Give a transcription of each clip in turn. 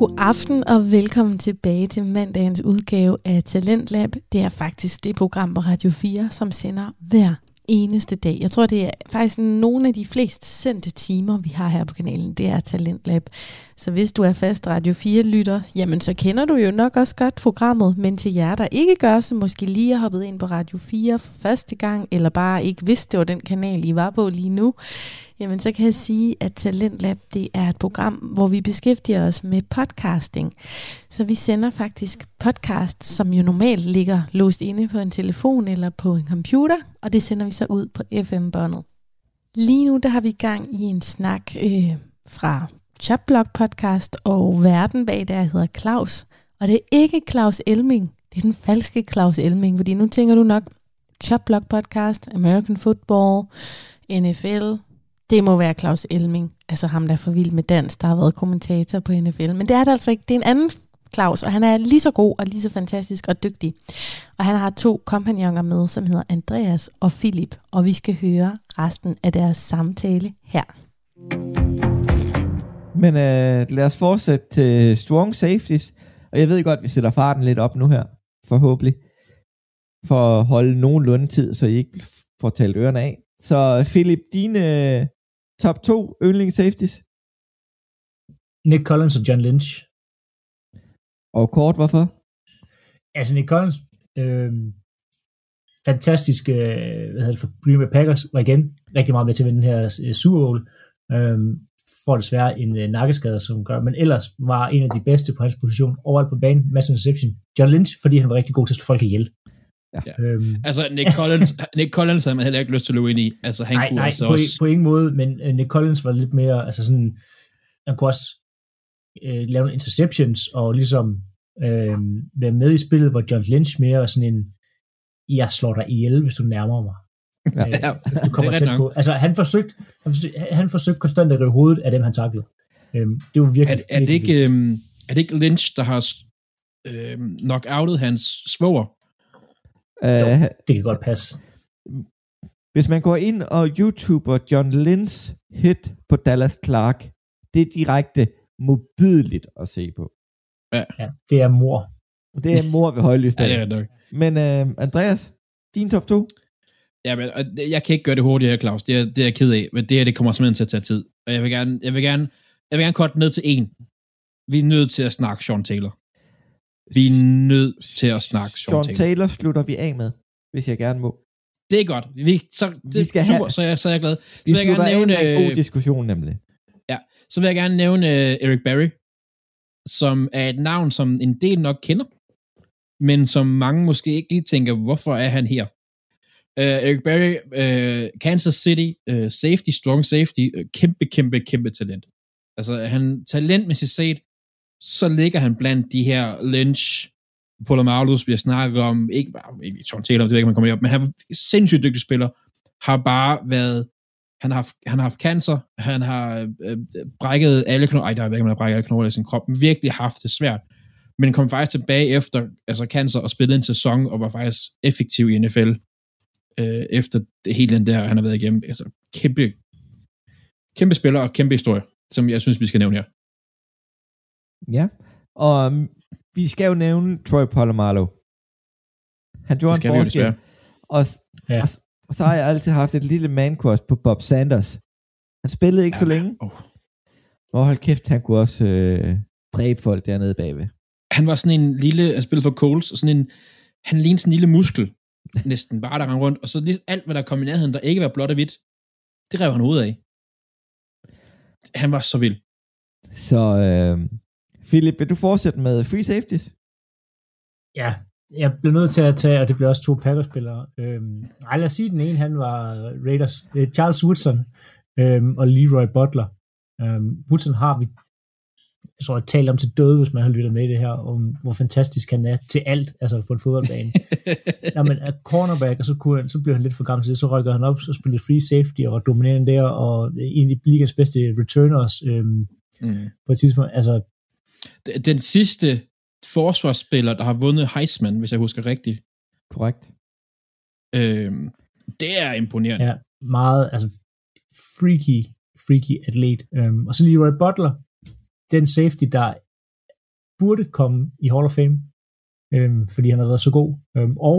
God aften og velkommen tilbage til mandagens udgave af Talentlab. Det er faktisk det program på Radio 4, som sender hver eneste dag. Jeg tror, det er faktisk nogle af de flest sendte timer, vi har her på kanalen. Det er Talentlab. Så hvis du er fast Radio 4-lytter, jamen så kender du jo nok også godt programmet. Men til jer, der ikke gør, så måske lige har hoppet ind på Radio 4 for første gang, eller bare ikke vidste, det var den kanal, I var på lige nu, Jamen, så kan jeg sige, at Talentlab det er et program, hvor vi beskæftiger os med podcasting. Så vi sender faktisk podcast, som jo normalt ligger låst inde på en telefon eller på en computer, og det sender vi så ud på FM-båndet. Lige nu der har vi gang i en snak øh, fra Chatblog podcast, og verden bag der hedder Claus. Og det er ikke Claus Elming, det er den falske Claus Elming, fordi nu tænker du nok, Chatblog podcast, American Football, NFL, det må være Claus Elming, altså ham, der er for vild med dans, der har været kommentator på NFL. Men det er det altså ikke. Det er en anden Claus, og han er lige så god og lige så fantastisk og dygtig. Og han har to kompagnoner med, som hedder Andreas og Philip, og vi skal høre resten af deres samtale her. Men øh, lad os fortsætte til strong safeties, og jeg ved godt, at vi sætter farten lidt op nu her, forhåbentlig, for at holde nogenlunde tid, så I ikke får talt ørerne af. Så Philip, dine top to yndling safeties? Nick Collins og John Lynch. Og kort, hvorfor? Altså Nick Collins, øh, fantastisk, øh, hvad hedder det, for Green Bay Packers, var igen rigtig meget med til at vinde den her øh, Super Bowl. Øh, får desværre en øh, nakkeskade, som gør, men ellers var en af de bedste på hans position overalt på banen, masse interception. John Lynch, fordi han var rigtig god til at slå folk ihjel. Ja. Øhm. Altså, Nick Collins, Nick Collins havde man heller ikke lyst til at løbe ind i. Altså, han nej, kunne nej, altså på, også... på ingen måde, men uh, Nick Collins var lidt mere, altså sådan, han kunne også uh, lave nogle interceptions, og ligesom uh, være med i spillet, hvor John Lynch mere var sådan en, jeg slår dig ihjel, hvis du nærmer mig. Ja, uh, ja, hvis du kommer tæt på. Altså, han forsøgte, han forsøgte, han forsøgte konstant at rive hovedet af dem, han taklede. Um, det var virkelig... Er, er, det ikke, um, er det ikke Lynch, der har um, knock-outet hans svoger? Jo, uh, det kan godt passe. Hvis man går ind og YouTuber John Lynch hit på Dallas Clark, det er direkte modbydeligt at se på. Ja, ja det er mor. Det er mor ved højlys. ja, det er nok. Men uh, Andreas, din top 2? Ja, men jeg kan ikke gøre det hurtigt her, Claus. Det er, det er jeg ked af. Men det her, det kommer simpelthen til at tage tid. Og jeg vil gerne, jeg vil gerne, jeg vil gerne korte ned til en. Vi er nødt til at snakke Sean Taylor. Vi er nødt til at snakke Sean, Sean Taylor. Taylor slutter vi af med, hvis jeg gerne må. Det er godt. Vi, så, det vi skal super, have, så, jeg, så er jeg glad. Så vi vil jeg gerne nævne, af med en god diskussion nemlig. Ja, så vil jeg gerne nævne uh, Eric Berry, som er et navn, som en del nok kender, men som mange måske ikke lige tænker, hvorfor er han her? Uh, Eric Berry, uh, Kansas City, uh, safety, strong safety, uh, kæmpe, kæmpe, kæmpe talent. Altså, han talentmæssigt set, så ligger han blandt de her Lynch, Polamalu, vi har snakket om, ikke bare, ikke Sean Taylor, det ved ikke, man kommer op, men han er sindssygt dygtig spiller, har bare været, han har, haft, han har haft cancer, han har øh, øh brækket alle knogler, ej, der er ikke, man har brækket alle knogler i sin krop, men virkelig haft det svært, men kom faktisk tilbage efter altså cancer og spillede en sæson, og var faktisk effektiv i NFL, øh, efter det hele den der, han har været igennem, altså kæmpe, kæmpe spiller og kæmpe historie, som jeg synes, vi skal nævne her. Ja, og um, vi skal jo nævne Troy Polamalu. Han gjorde en forskel. Og, ja. og, og så har jeg altid haft et lille man på Bob Sanders. Han spillede ikke ja. så længe. Oh. Og hold kæft, han kunne også øh, dræbe folk dernede bagved. Han var sådan en lille, han spillede for Coles, og sådan en, han lignede sådan en lille muskel, næsten bare der rundt, og så lige alt, hvad der kom i nærheden, der ikke var blåt og hvidt, det rev han ud af. Han var så vild. Så øh, Philip, vil du fortsætte med free safeties? Ja, jeg blev nødt til at tage, og det blev også to Packers-spillere. Øhm, ej, lad os sige, den ene, han var Raiders, øh, Charles Woodson øhm, og Leroy Butler. Øhm, Woodson har vi, jeg tror, jeg talt om til døde, hvis man har lyttet med det her, om hvor fantastisk han er til alt, altså på en fodboldbane. Når man er cornerback, og så, kunne han, så blev han lidt for gammel til det, så rykker han op, så spillede free safety og var dominerende der, og en af de ligas bedste returners øhm, mm. på et tidspunkt. Altså, den sidste forsvarsspiller, der har vundet Heisman, hvis jeg husker rigtigt. Korrekt. Øhm, det er imponerende. Ja, meget, altså freaky, freaky atlet. Øhm, og så lige Roy Butler, den safety, der burde komme i Hall of Fame, øhm, fordi han har været så god. Øhm, og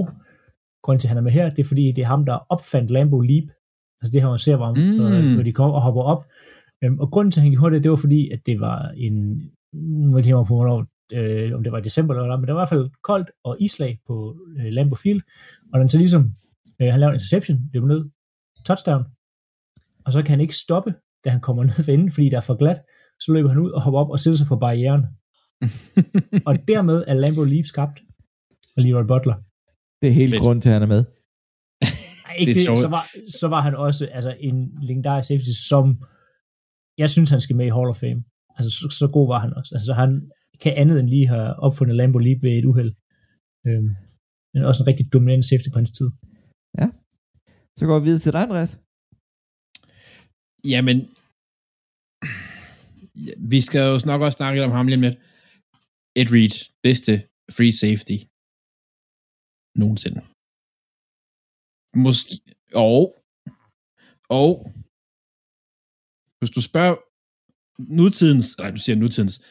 grunden til, at han er med her, det er fordi, det er ham, der opfandt Lambo Leap. Altså det her, man ser, hvor, mm. hvor de kommer og hopper op. Øhm, og grunden til, at han gjorde det, det var fordi, at det var en, nu ved jeg på, hvornår, øh, om det var i december eller noget, men det var i hvert fald koldt og islag på øh, Lambo Field, og den så ligesom, øh, han lavede en interception, det var ned, touchdown, og så kan han ikke stoppe, da han kommer ned for enden, fordi der er for glat, så løber han ud og hopper op og sætter sig på barrieren. og dermed er Lambo Leaf skabt, og Leroy Butler. Det er helt grund til, at han er med. Ej, ikke det, det så, var, så var han også altså, en legendarisk safety, som jeg synes, han skal med i Hall of Fame. Altså, så, så god var han også. Altså, så han kan andet end lige have opfundet Lambo Leap ved et uheld. Øhm, men også en rigtig dominant safety på hans tid. Ja. Så går vi videre til dig, Andreas. Jamen, vi skal jo nok også snakke om ham lige med. Ed Reed, bedste free safety nogensinde. Måske, og, og, hvis du spørger nutidens, nej, du siger nutidens,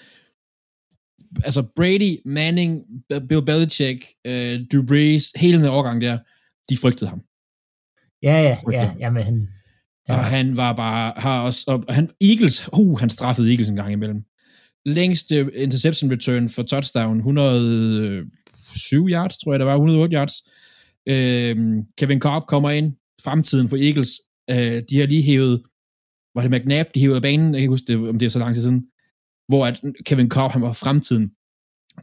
altså Brady, Manning, Bill Belichick, uh, Drew Brees, hele den overgang der, de frygtede ham. Ja, ja, ja, ja, men han, ja. Og han var bare, har også, og han, Eagles, uh, han straffede Eagles en gang imellem. Længste interception return for touchdown, 107 yards, tror jeg det var, 108 yards. Uh, Kevin Cobb kommer ind, fremtiden for Eagles, uh, de har lige hævet, var det McNabb, de hævede banen, jeg kan ikke huske det, om det er så lang tid siden, hvor at Kevin Cobb, han var fremtiden.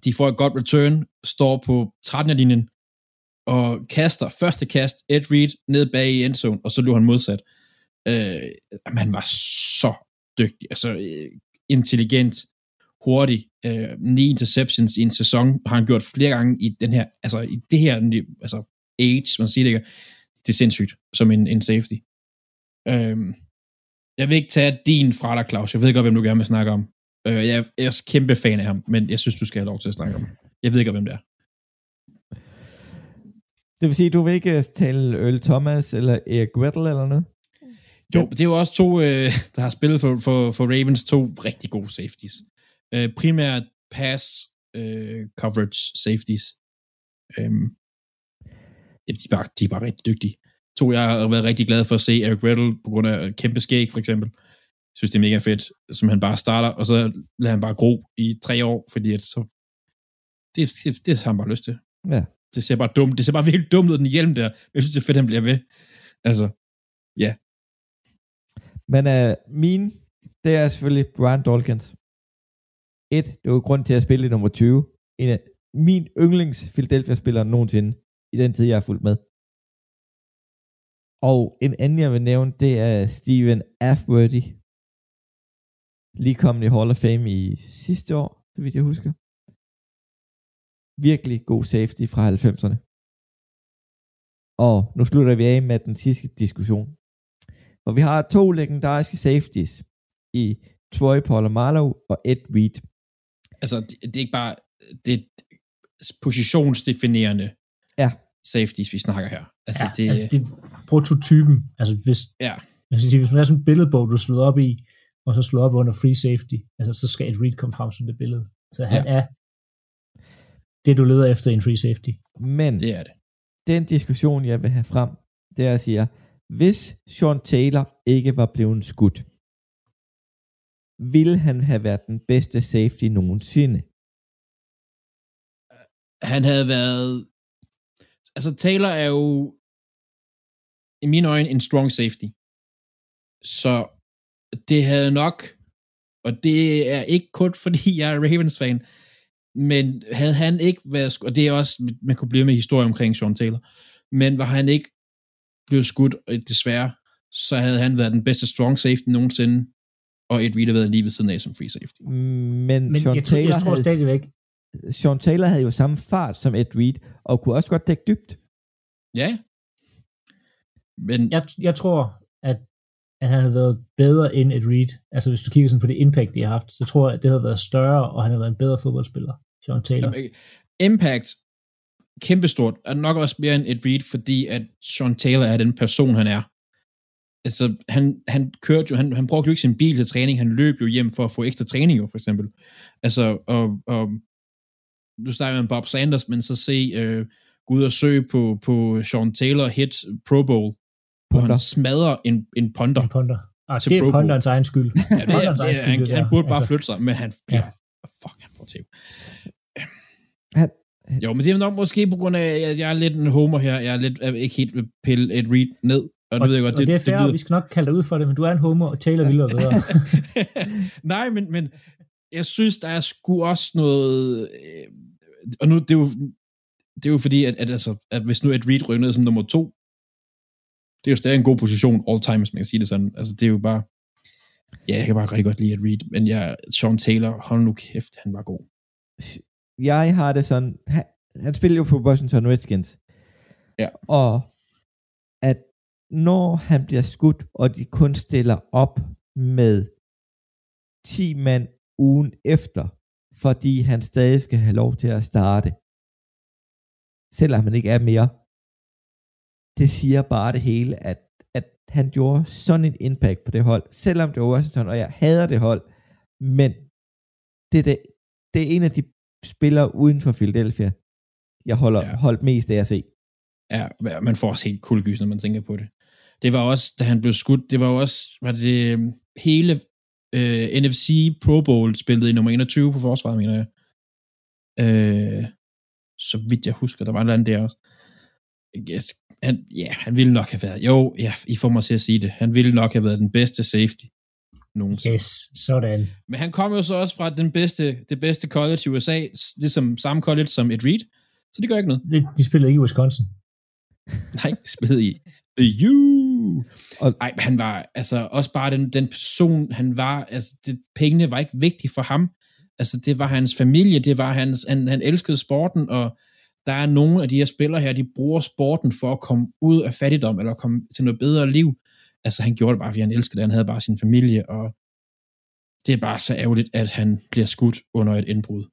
De får et godt return, står på 13. linjen, og kaster første kast, Ed Reed, ned bag i endzone, og så løb han modsat. Øh, han var så dygtig, altså øh, intelligent, hurtig. Øh, ni interceptions i en sæson har han gjort flere gange i den her, altså i det her altså age, man siger det ikke. Det er sindssygt, som en, en safety. Øh, jeg vil ikke tage din fra dig, Claus. Jeg ved godt, hvem du gerne vil snakke om. Øh, jeg, jeg er kæmpe fan af ham, men jeg synes, du skal have lov til at snakke om. Jeg ved ikke, hvem det er. Det vil sige, du vil ikke tale Earl Thomas eller Eric Weddle eller noget? Jo, det er jo også to, øh, der har spillet for, for, for Ravens, to rigtig gode safeties. Øh, primært pass øh, coverage safeties. Øh, de, er bare, de er bare rigtig dygtige. To, jeg har været rigtig glad for at se Eric Weddle på grund af kæmpe skæg, for eksempel. Jeg synes, det er mega fedt, som han bare starter, og så lader han bare gro i tre år, fordi at så, det, det, det har han bare lyst til. Ja. Det ser bare dumt, det ser bare virkelig dumt ud, den hjelm der. Jeg synes, det er fedt, han bliver ved. Altså, ja. Men uh, min, det er selvfølgelig Brian Dawkins. Et, det var grund til at spille i nummer 20. En af min yndlings Philadelphia-spiller nogensinde, i den tid, jeg har fulgt med. Og en anden, jeg vil nævne, det er Steven Afworthy. Lige kommet i Hall of Fame i sidste år, så vidt jeg husker. Virkelig god safety fra 90'erne. Og nu slutter vi af med den sidste diskussion. Og vi har to legendariske safeties i Troy Polamalu og Ed Reed. Altså, det, det er ikke bare det er positionsdefinerende ja. safeties, vi snakker her. Altså, ja, det, altså, det prototypen. Altså, hvis, ja. jeg skal sige, hvis man er sådan en billedbog, du slår op i, og så slår op under free safety, altså, så skal Ed Reed komme frem som det billede. Så han ja. er det, du leder efter i en free safety. Men det er det. den diskussion, jeg vil have frem, det er at sige, hvis Sean Taylor ikke var blevet skudt, ville han have været den bedste safety nogensinde? Han havde været... Altså, Taylor er jo i mine øjne en strong safety. Så det havde nok, og det er ikke kun fordi jeg er Ravens-fan, men havde han ikke været, og det er også, man kunne blive med historie omkring Sean Taylor, men var han ikke blev skudt, desværre, så havde han været den bedste strong safety nogensinde, og et Reed været lige ved siden af som free safety. Men, Men Sean jeg, tror, Taylor jeg tror havde, stadigvæk, Sean Taylor havde jo samme fart som Ed Reed, og kunne også godt dække dybt. Ja. Men jeg, jeg tror, at, at han havde været bedre end Ed Reed. Altså hvis du kigger sådan på det impact, de har haft, så tror jeg, at det havde været større, og han havde været en bedre fodboldspiller, Sean Taylor. Impact, kæmpestort, er nok også mere end Ed Reed, fordi at Sean Taylor er den person, han er. Altså, han, han kørte jo, han, han brugte jo ikke sin bil til træning, han løb jo hjem for at få ekstra træning, jo, for eksempel. Altså, og, og du snakker om Bob Sanders, men så se øh, gå ud og søge på, på Sean Taylor hits Pro Bowl, hvor han smadrer en, en ponder. En ponder. Ah, det er ponderens egen skyld. Ja, det, er, det, er, han, han burde bare altså, flytte sig, men han. Ja. Fuck, han får tæv. Han, jo, men det er nok måske på grund af, at jeg er lidt en homer her. Jeg er lidt jeg er ikke helt pille et read ned. Og, og, ved jeg godt, og det, det er fair, det lyder... vi skal nok kalde dig ud for det, men du er en homer, og taler vildere bedre. Nej, men, men jeg synes, der er sgu også noget... Øh, og nu, det er jo, det er jo fordi, at, at, altså, at hvis nu et Reed rykker ned som nummer to, det er jo stadig en god position all time, hvis man kan sige det sådan. Altså, det er jo bare... Ja, jeg kan bare rigtig godt lide at Reed, men jeg, Sean Taylor, hold nu kæft, han var god. Jeg har det sådan, han, han spiller jo for Washington Redskins. Ja. Og at når han bliver skudt, og de kun stiller op med 10 mand ugen efter, fordi han stadig skal have lov til at starte, selvom han ikke er mere, det siger bare det hele, at, at han gjorde sådan en impact på det hold, selvom det var Washington, og jeg hader det hold, men det, det, det er en af de spillere uden for Philadelphia, jeg holder ja. holdt mest af at se. Ja, man får også helt kuldegys, når man tænker på det. Det var også, da han blev skudt, det var også, var det øhm, hele øh, NFC Pro Bowl spillet i nummer 21 på forsvaret, mener jeg. Øh, så vidt jeg husker, der var en andet der også. Yes, han, ja, han ville nok have været, jo, ja, I får mig til at sige det, han ville nok have været den bedste safety nogensinde. Yes, sådan. Men han kom jo så også fra den bedste, det bedste college i USA, ligesom samme college som Ed Reed, så det gør ikke noget. De, de spillede ikke i Wisconsin. Nej, de spillede i The U. Og, Ej, han var altså også bare den, den person, han var, altså det, pengene var ikke vigtige for ham. Altså det var hans familie, det var hans, han, han elskede sporten, og der er nogle af de her spillere her, de bruger sporten for at komme ud af fattigdom, eller komme til noget bedre liv. Altså han gjorde det bare, fordi han elskede det, han havde bare sin familie, og det er bare så ærgerligt, at han bliver skudt under et indbrud.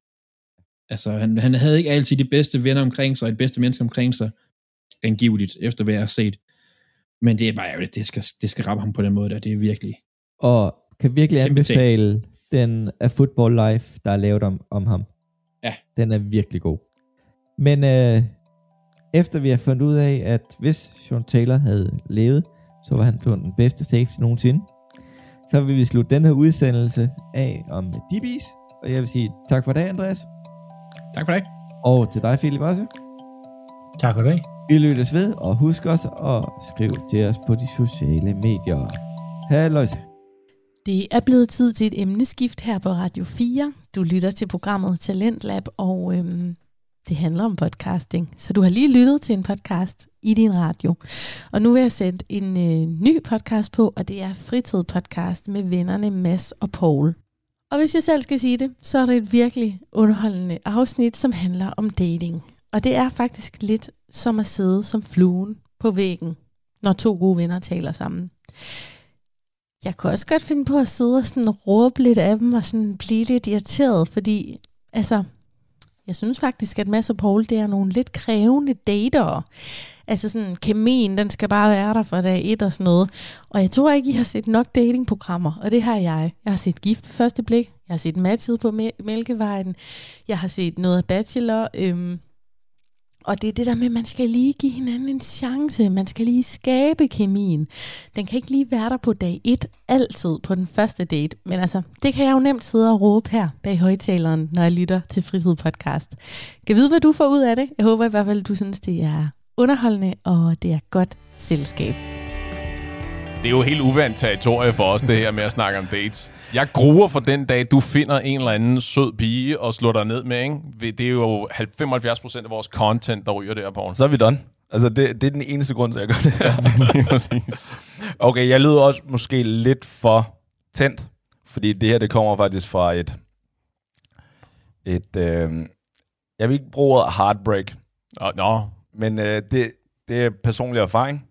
Altså, han, han havde ikke altid de bedste venner omkring sig, og de bedste mennesker omkring sig, angiveligt, efter hvad jeg har set. Men det er bare ærgerligt, det skal, det skal ramme ham på den måde der, det er virkelig... Og kan virkelig anbefale ting. den af Football Life, der er lavet om, om ham. Ja. Den er virkelig god. Men øh, efter vi har fundet ud af, at hvis Sean Taylor havde levet, så var han blevet den bedste safety nogensinde, så vil vi slutte den her udsendelse af om DB's. Og jeg vil sige tak for det, Andreas. Tak for det. Og til dig, Philip, også. Tak for det. Vi lyttes ved, og husk også at skrive til os på de sociale medier. Halløj. Det er blevet tid til et emneskift her på Radio 4. Du lytter til programmet Talentlab, og øhm, det handler om podcasting. Så du har lige lyttet til en podcast i din radio. Og nu vil jeg sende en øh, ny podcast på, og det er Fritid Podcast med vennerne Mads og Paul. Og hvis jeg selv skal sige det, så er det et virkelig underholdende afsnit, som handler om dating. Og det er faktisk lidt som at sidde som fluen på væggen, når to gode venner taler sammen. Jeg kunne også godt finde på at sidde og sådan råbe lidt af dem og sådan blive lidt irriteret, fordi altså, jeg synes faktisk, at Mads og Paul, det er nogle lidt krævende datere. Altså sådan, kemien, den skal bare være der fra dag et og sådan noget. Og jeg tror ikke, I har set nok datingprogrammer, og det har jeg. Jeg har set Gift første blik, jeg har set Matchet på Mælkevejen, jeg har set noget af Bachelor, øhm, og det er det der med, at man skal lige give hinanden en chance. Man skal lige skabe kemien. Den kan ikke lige være der på dag 1, altid på den første date. Men altså, det kan jeg jo nemt sidde og råbe her bag højtaleren, når jeg lytter til Fritid Podcast. Kan vide, hvad du får ud af det? Jeg håber i hvert fald, at du synes, det er underholdende, og det er godt selskab. Det er jo helt uvandt territorie for os, det her med at snakke om dates. Jeg gruer for den dag, du finder en eller anden sød pige og slår dig ned med, ikke? Det er jo 75 procent af vores content, der ryger der, på. Så er vi done. Altså, det, det er den eneste grund til, at jeg gør det her. Lige præcis. Okay, jeg lyder også måske lidt for tændt, fordi det her, det kommer faktisk fra et... et øh, jeg vil ikke bruge ordet heartbreak. Nå, no, Men øh, det, det er personlig erfaring.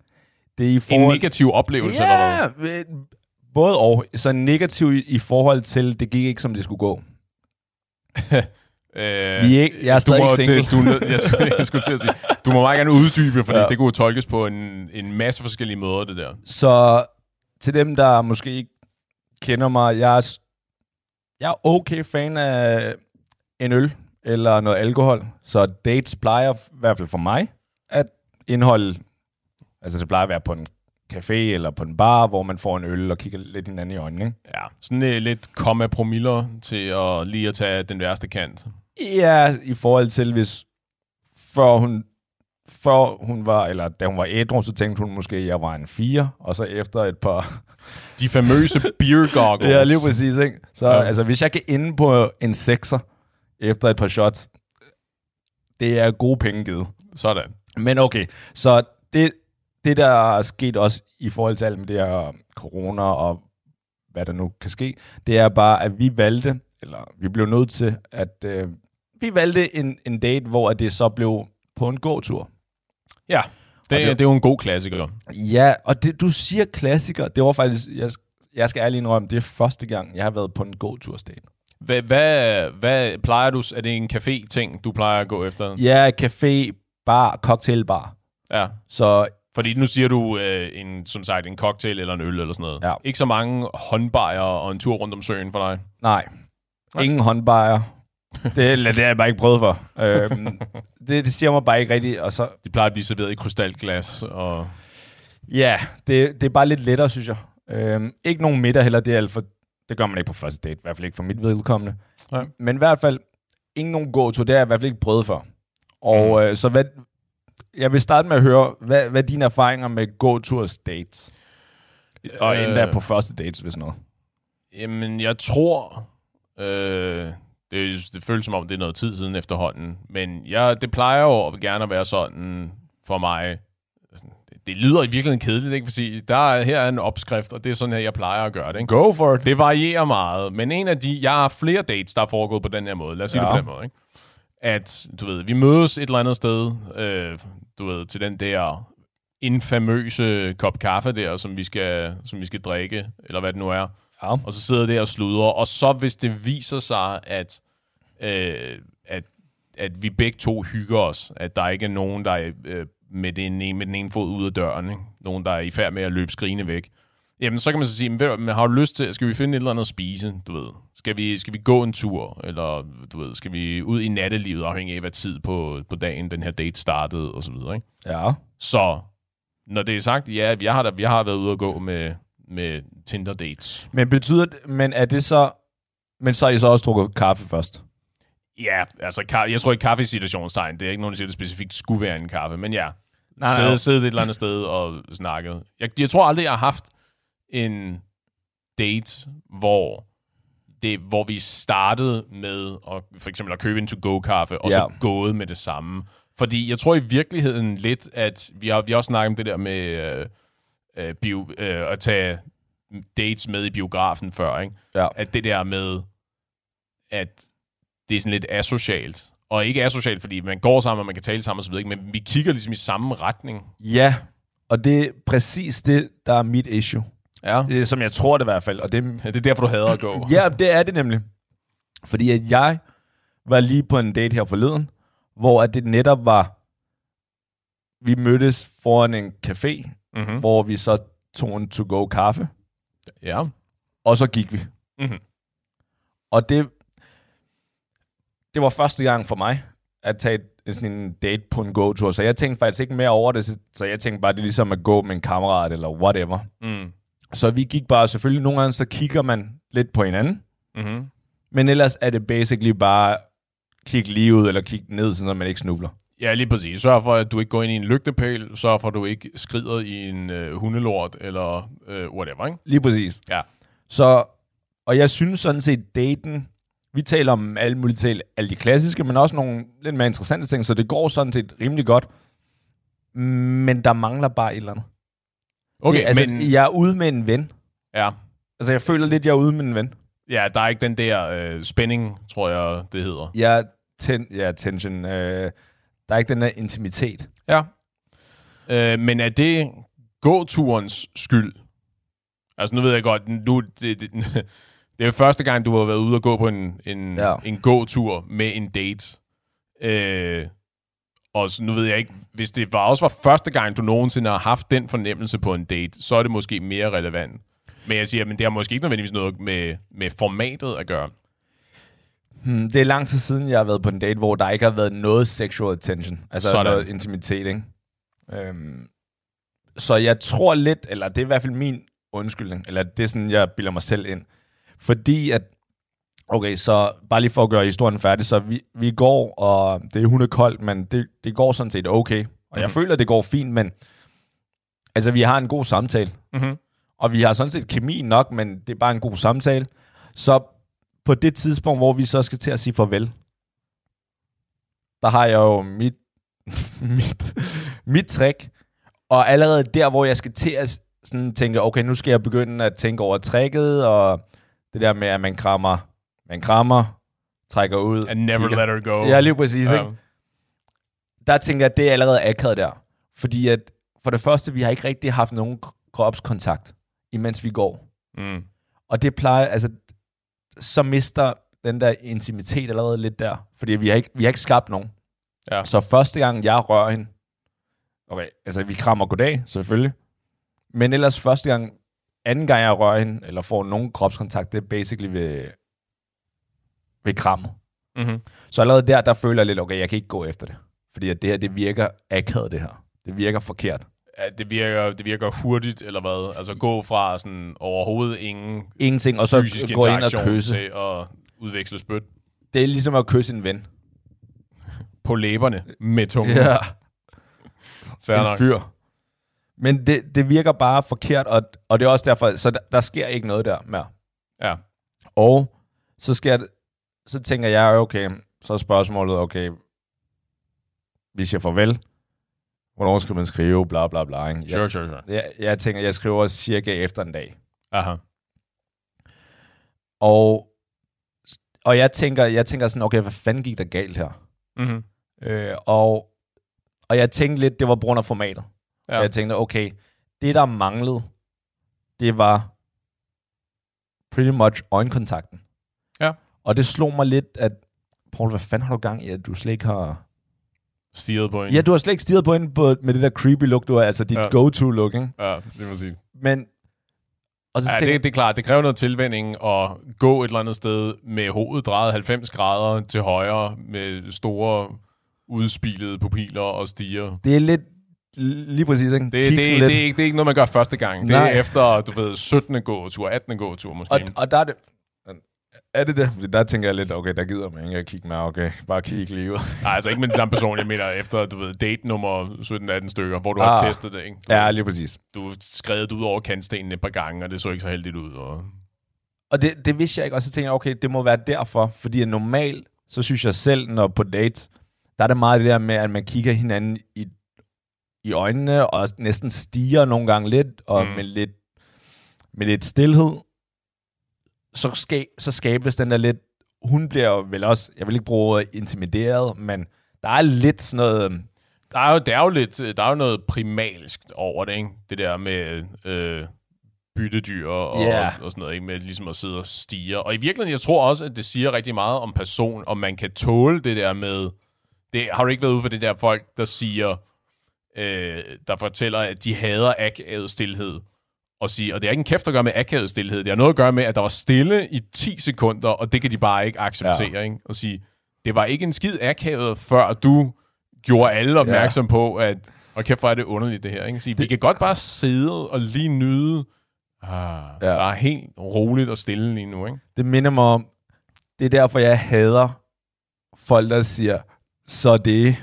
Det er i forhold... En negativ oplevelse, ja, eller hvad? Både og. Så negativ i, forhold til, det gik ikke, som det skulle gå. Øh, Vi er ikke, jeg er stadig du må, single. Det, du, jeg, skulle, jeg skulle til at sige, du må meget gerne uddybe, fordi ja. det kunne tolkes på en, en masse forskellige måder, det der. Så til dem, der måske ikke kender mig, jeg er, jeg er okay fan af en øl eller noget alkohol. Så dates plejer, i hvert fald for mig, at indeholde, altså det plejer at være på en café eller på en bar, hvor man får en øl og kigger lidt hinanden i øjnene. Ikke? Ja, sådan uh, lidt komma promiller til at lige at tage den værste kant. Ja, i forhold til hvis før hun, før hun var, eller da hun var ædru, så tænkte hun måske, at jeg var en fire, og så efter et par... De famøse beer goggles. ja, lige præcis, ikke? Så ja. altså, hvis jeg kan ende på en sekser efter et par shots, det er gode penge givet. Sådan. Men okay, så det, det der er sket også i forhold til alt med det her corona og hvad der nu kan ske, det er bare, at vi valgte, eller vi blev nødt til, at øh, vi valgte en, en date, hvor det så blev på en gåtur. Ja, det, det, det er jo en god klassiker. Ja, og det, du siger klassiker, det var faktisk, jeg, jeg skal ærlig indrømme, det er første gang, jeg har været på en gåtursdate. Hvad, hvad, hvad plejer du, er det en café-ting, du plejer at gå efter? Ja, café, bar, cocktailbar. Ja. Så fordi nu siger du øh, en, som sagt en cocktail eller en øl eller sådan noget. Ja. Ikke så mange håndbajer og en tur rundt om søen for dig? Nej. Ingen håndbajer. det, det har jeg bare ikke prøvet for. øhm, det, det siger mig bare ikke rigtigt. Og så, De plejer at blive serveret i krystalglas. Og... ja, det, det er bare lidt lettere, synes jeg. Øhm, ikke nogen middag heller, det er alt for, det gør man ikke på første date, i hvert fald ikke for mit vedkommende. Nej. Men i hvert fald, ingen nogen gå-tur, det har jeg i hvert fald ikke prøvet for. Og mm. øh, så hvad, jeg vil starte med at høre, hvad, hvad er dine erfaringer med gå-turs dates? Og Øh. endda på første dates, hvis noget. Jamen, jeg tror... Øh, det, det føles som om, det er noget tid siden efterhånden. Men jeg, det plejer jo at gerne at være sådan for mig. Det, det lyder i virkeligheden kedeligt, ikke? Fordi der er, her er en opskrift, og det er sådan her, jeg plejer at gøre det. Ikke? Go for it. Det varierer meget, men en af de... Jeg har flere dates, der er foregået på den her måde. Lad os sige Ja. det på den måde, ikke? At, du ved, vi mødes et eller andet sted, øh, du ved, til den der infamøse kop kaffe der, som vi skal, som vi skal drikke, eller hvad det nu er. Ja. Og så sidder der og sludrer. Og så hvis det viser sig, at, øh, at, at vi begge to hygger os, at der ikke er nogen, der er øh, med, den ene, med den ene fod ud af døren, ikke? nogen, der er i færd med at løbe skrigende væk, Jamen, så kan man så sige, men, har du lyst til, skal vi finde et eller andet at spise, du ved? Skal vi, skal vi gå en tur, eller du ved, skal vi ud i nattelivet, afhængig af, hvad tid på, på dagen den her date startede, og så videre, ikke? Ja. Så, når det er sagt, ja, jeg har, da, jeg har været ude og gå med, med Tinder-dates. Men betyder det, men er det så, men så har I så også drukket kaffe først? Ja, altså, jeg tror ikke kaffe i situationstegn, det er ikke nogen, der siger, at det specifikt skulle være en kaffe, men ja, Nej, sidde, nej. sidde et eller andet sted og snakket. Jeg, jeg tror aldrig, jeg har haft en date, hvor det, hvor vi startede med at, for eksempel at købe en to-go-kaffe, og Ja. så gået med det samme. Fordi jeg tror i virkeligheden lidt, at vi har, vi har også snakket om det der med øh, øh, bio, øh, at tage dates med i biografen før, ikke? Ja. At det der med, at det er sådan lidt asocialt. Og ikke asocialt, fordi man går sammen, og man kan tale sammen videre, ikke? men vi kigger ligesom i samme retning. Ja, og det er præcis det, der er mit issue. Ja. Er, som jeg tror det i hvert fald. Og det, Det er derfor, du hader at gå. ja, det er det nemlig. Fordi at jeg var lige på en date her forleden, hvor at det netop var, vi mødtes foran en café, Mm-hmm. hvor vi så tog en to-go kaffe, Ja. og så gik vi. Mhm. Og det, det var første gang for mig, at tage et, sådan en date på en go-tur. Så jeg tænkte faktisk ikke mere over det, så- så jeg tænkte bare, det er ligesom at gå med en kammerat, eller whatever. Mm. Så vi gik bare, selvfølgelig nogle gange, så kigger man lidt på hinanden, Mm-hmm. men ellers er det basically bare kigge lige ud, eller kigge ned, så man ikke snubler. Ja, lige præcis. Sørg for, at du ikke går ind i en lygtepæl. Sørg for, at du ikke skrider i en øh, hundelort, eller øh, whatever, ikke? Lige præcis. Ja. Så, og jeg synes sådan set, daten, vi taler om alle mulige alle de klassiske, men også nogle lidt mere interessante ting, så det går sådan set rimelig godt. Men der mangler bare et eller andet. Okay, det, altså, men... jeg er ude med en ven. Ja. Altså, jeg føler lidt, jeg er ude med en ven. ja, der er ikke den der øh, spænding, tror jeg, det hedder. Er ten, ja, tension. Øh, der er ikke den der intimitet. Ja. Øh, men er det gåturens skyld? Altså, nu ved jeg godt, nu, det, det, det er jo første gang, du har været ude og gå på en, en, Ja. ja. en gåtur med en date. Øh, og så, nu ved jeg ikke, hvis det var også var første gang, du nogensinde har haft den fornemmelse på en date, så er det måske mere relevant. Men jeg siger, men det har måske ikke nødvendigvis noget med, med formatet at gøre. Hmm, det er lang tid siden, jeg har været på en date, hvor der ikke har været noget sexual attention. Altså Sådan. noget intimitet, ikke? Øhm, så jeg tror lidt, eller det er i hvert fald min undskyldning, eller det er sådan, jeg bilder mig selv ind. Fordi at, okay, så bare lige for at gøre historien færdig, så vi, vi går, og det er hundekoldt, men det, det går sådan set okay. Og jeg mm-hmm. føler, det går fint, men altså, vi har en god samtale. Mm-hmm. Og vi har sådan set kemi nok, men det er bare en god samtale. Så på det tidspunkt, hvor vi så skal til at sige farvel, der har jeg jo mit, mit, mit trick, og allerede der, hvor jeg skal til at sådan tænke, okay, nu skal jeg begynde at tænke over tricket, og det der med, at man krammer, man krammer, trækker ud. And never kigger. let her go. Ja, lige præcis. Um. Ikke? Der tænker jeg, at det er allerede akavet der. Fordi at, for det første, vi har ikke rigtig haft nogen kropskontakt, imens vi går. Mm. Og det plejer, altså, så mister den der intimitet allerede lidt der. Fordi vi har ikke, vi har ikke skabt nogen. Ja. Så første gang, jeg rører hende, okay, altså vi krammer goddag, selvfølgelig. Men ellers første gang, anden gang jeg rører hende, eller får nogen kropskontakt, det er basically ved, ved krammet. Mm-hmm. Så allerede der, der føler jeg lidt, okay, jeg kan ikke gå efter det. Fordi at det her, det virker akavet, det her. Det virker forkert. Ja, det virker, det virker hurtigt, eller hvad? Altså gå fra sådan overhovedet ingen Ingenting, og så gå ind og kysse. til at udveksle spyt. Det er ligesom at kysse en ven. På læberne med tungen. Ja. Fair en nok. fyr. Men det, det virker bare forkert, og, og det er også derfor, så der, der sker ikke noget der mere. Ja. Og så sker det, så tænker jeg, okay, så er spørgsmålet, okay, hvis jeg farvel, hvornår skal man skrive, bla bla bla. Ikke? Jeg, sure, sure, sure. Jeg, jeg tænker, jeg skriver cirka efter en dag. Aha. Og, og jeg tænker, jeg tænker sådan, okay, hvad fanden gik der galt her? Mm-hmm. Øh, og, og jeg tænkte lidt, det var på grund af formatet. Ja. Så jeg tænkte, okay, det der manglede, det var pretty much øjenkontakten. Og det slog mig lidt, at Paul, hvad fanden har du gang i, at du slet ikke har Stiget på en. Ja, du har slet ikke stiget på en på, med det der creepy look, du har, altså dit ja. go-to-look, ikke? Ja, det må sige. Men, og så ja, tænker, det, det er klart, det kræver noget tilvænding at gå et eller andet sted med hovedet drejet 90 grader til højre, med store udspilede pupiller og stiger. Det er lidt, Lige præcis, ikke? Det, det, det, det, er ikke, det er ikke noget, man gør første gang. Nej. Det er efter, du ved, 17. gåtur, 18. gåtur måske. Og, og der er det, er det det? Fordi der tænker jeg lidt, okay, der gider man ikke at kigge med, okay, bare kigge lige ud. Nej, altså ikke med den samme person, jeg mener efter, du ved, date nummer 17-18 stykker, hvor du ah, har testet det, ikke? Du, ja, lige præcis. Du skrevet ud over kantstenen et par gange, og det så ikke så heldigt ud. Og, og det, det vidste jeg ikke, og så tænker jeg, okay, det må være derfor, fordi normalt, så synes jeg selv, når på date, der er det meget det der med, at man kigger hinanden i, i øjnene, og næsten stiger nogle gange lidt, og mm. med lidt med lidt stillhed, så, ska, så skabes den der lidt, hun bliver vel også, jeg vil ikke bruge intimideret, men der er lidt sådan noget... Øhm, der er jo, der er jo lidt, der er jo noget primalsk over det, ikke? Det der med øh, byttedyr og, yeah. og, og sådan noget, ikke? Med ligesom at sidde og stige. Og i virkeligheden, jeg tror også, at det siger rigtig meget om person, om man kan tåle det der med... Det, har du ikke været ude for det der folk, der siger, øh, der fortæller, at de hader akavet stillhed og sige, og det er ikke en kæft at gøre med akavet stillhed, det har noget at gøre med, at der var stille i 10 sekunder, og det kan de bare ikke acceptere, ja. ikke? Og sige, det var ikke en skid akavet, før du gjorde alle opmærksom ja. på, at, og kæft, hvor er det underligt det her, ikke? Sige, det, vi kan godt bare sidde og lige nyde, ah, ja. der er helt roligt og stille lige nu, ikke? Det minder mig om, det er derfor, jeg hader folk, der siger, så det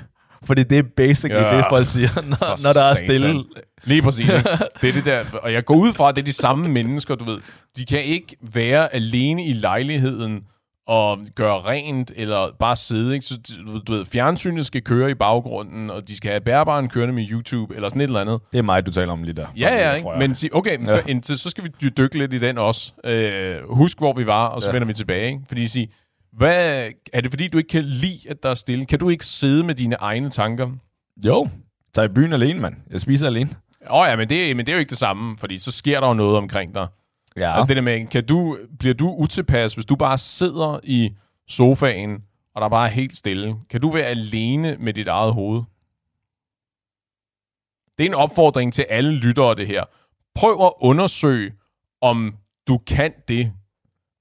fordi det er basically ja, det, folk siger, når, når der er stille. Lige præcis. Ikke? Det er det der, og jeg går ud fra, at det er de samme mennesker, du ved. De kan ikke være alene i lejligheden og gøre rent, eller bare sidde. Ikke? Så, du ved, fjernsynet skal køre i baggrunden, og de skal have bærbaren kørende med YouTube, eller sådan et eller andet. Det er mig, du taler om lige der. Ja, ja, ikke? men sig, okay, ja. indtil, så skal vi dykke lidt i den også. Øh, husk, hvor vi var, og så ja. vender vi tilbage. Ikke? Fordi sig, hvad, er det fordi, du ikke kan lide, at der er stille? Kan du ikke sidde med dine egne tanker? Jo, tag i byen alene, mand. Jeg spiser alene. Åh oh, ja, men det, men det er jo ikke det samme, fordi så sker der jo noget omkring dig. Ja. Altså det der med, kan du, bliver du utilpas, hvis du bare sidder i sofaen, og der bare er helt stille? Kan du være alene med dit eget hoved? Det er en opfordring til alle lyttere, det her. Prøv at undersøge, om du kan det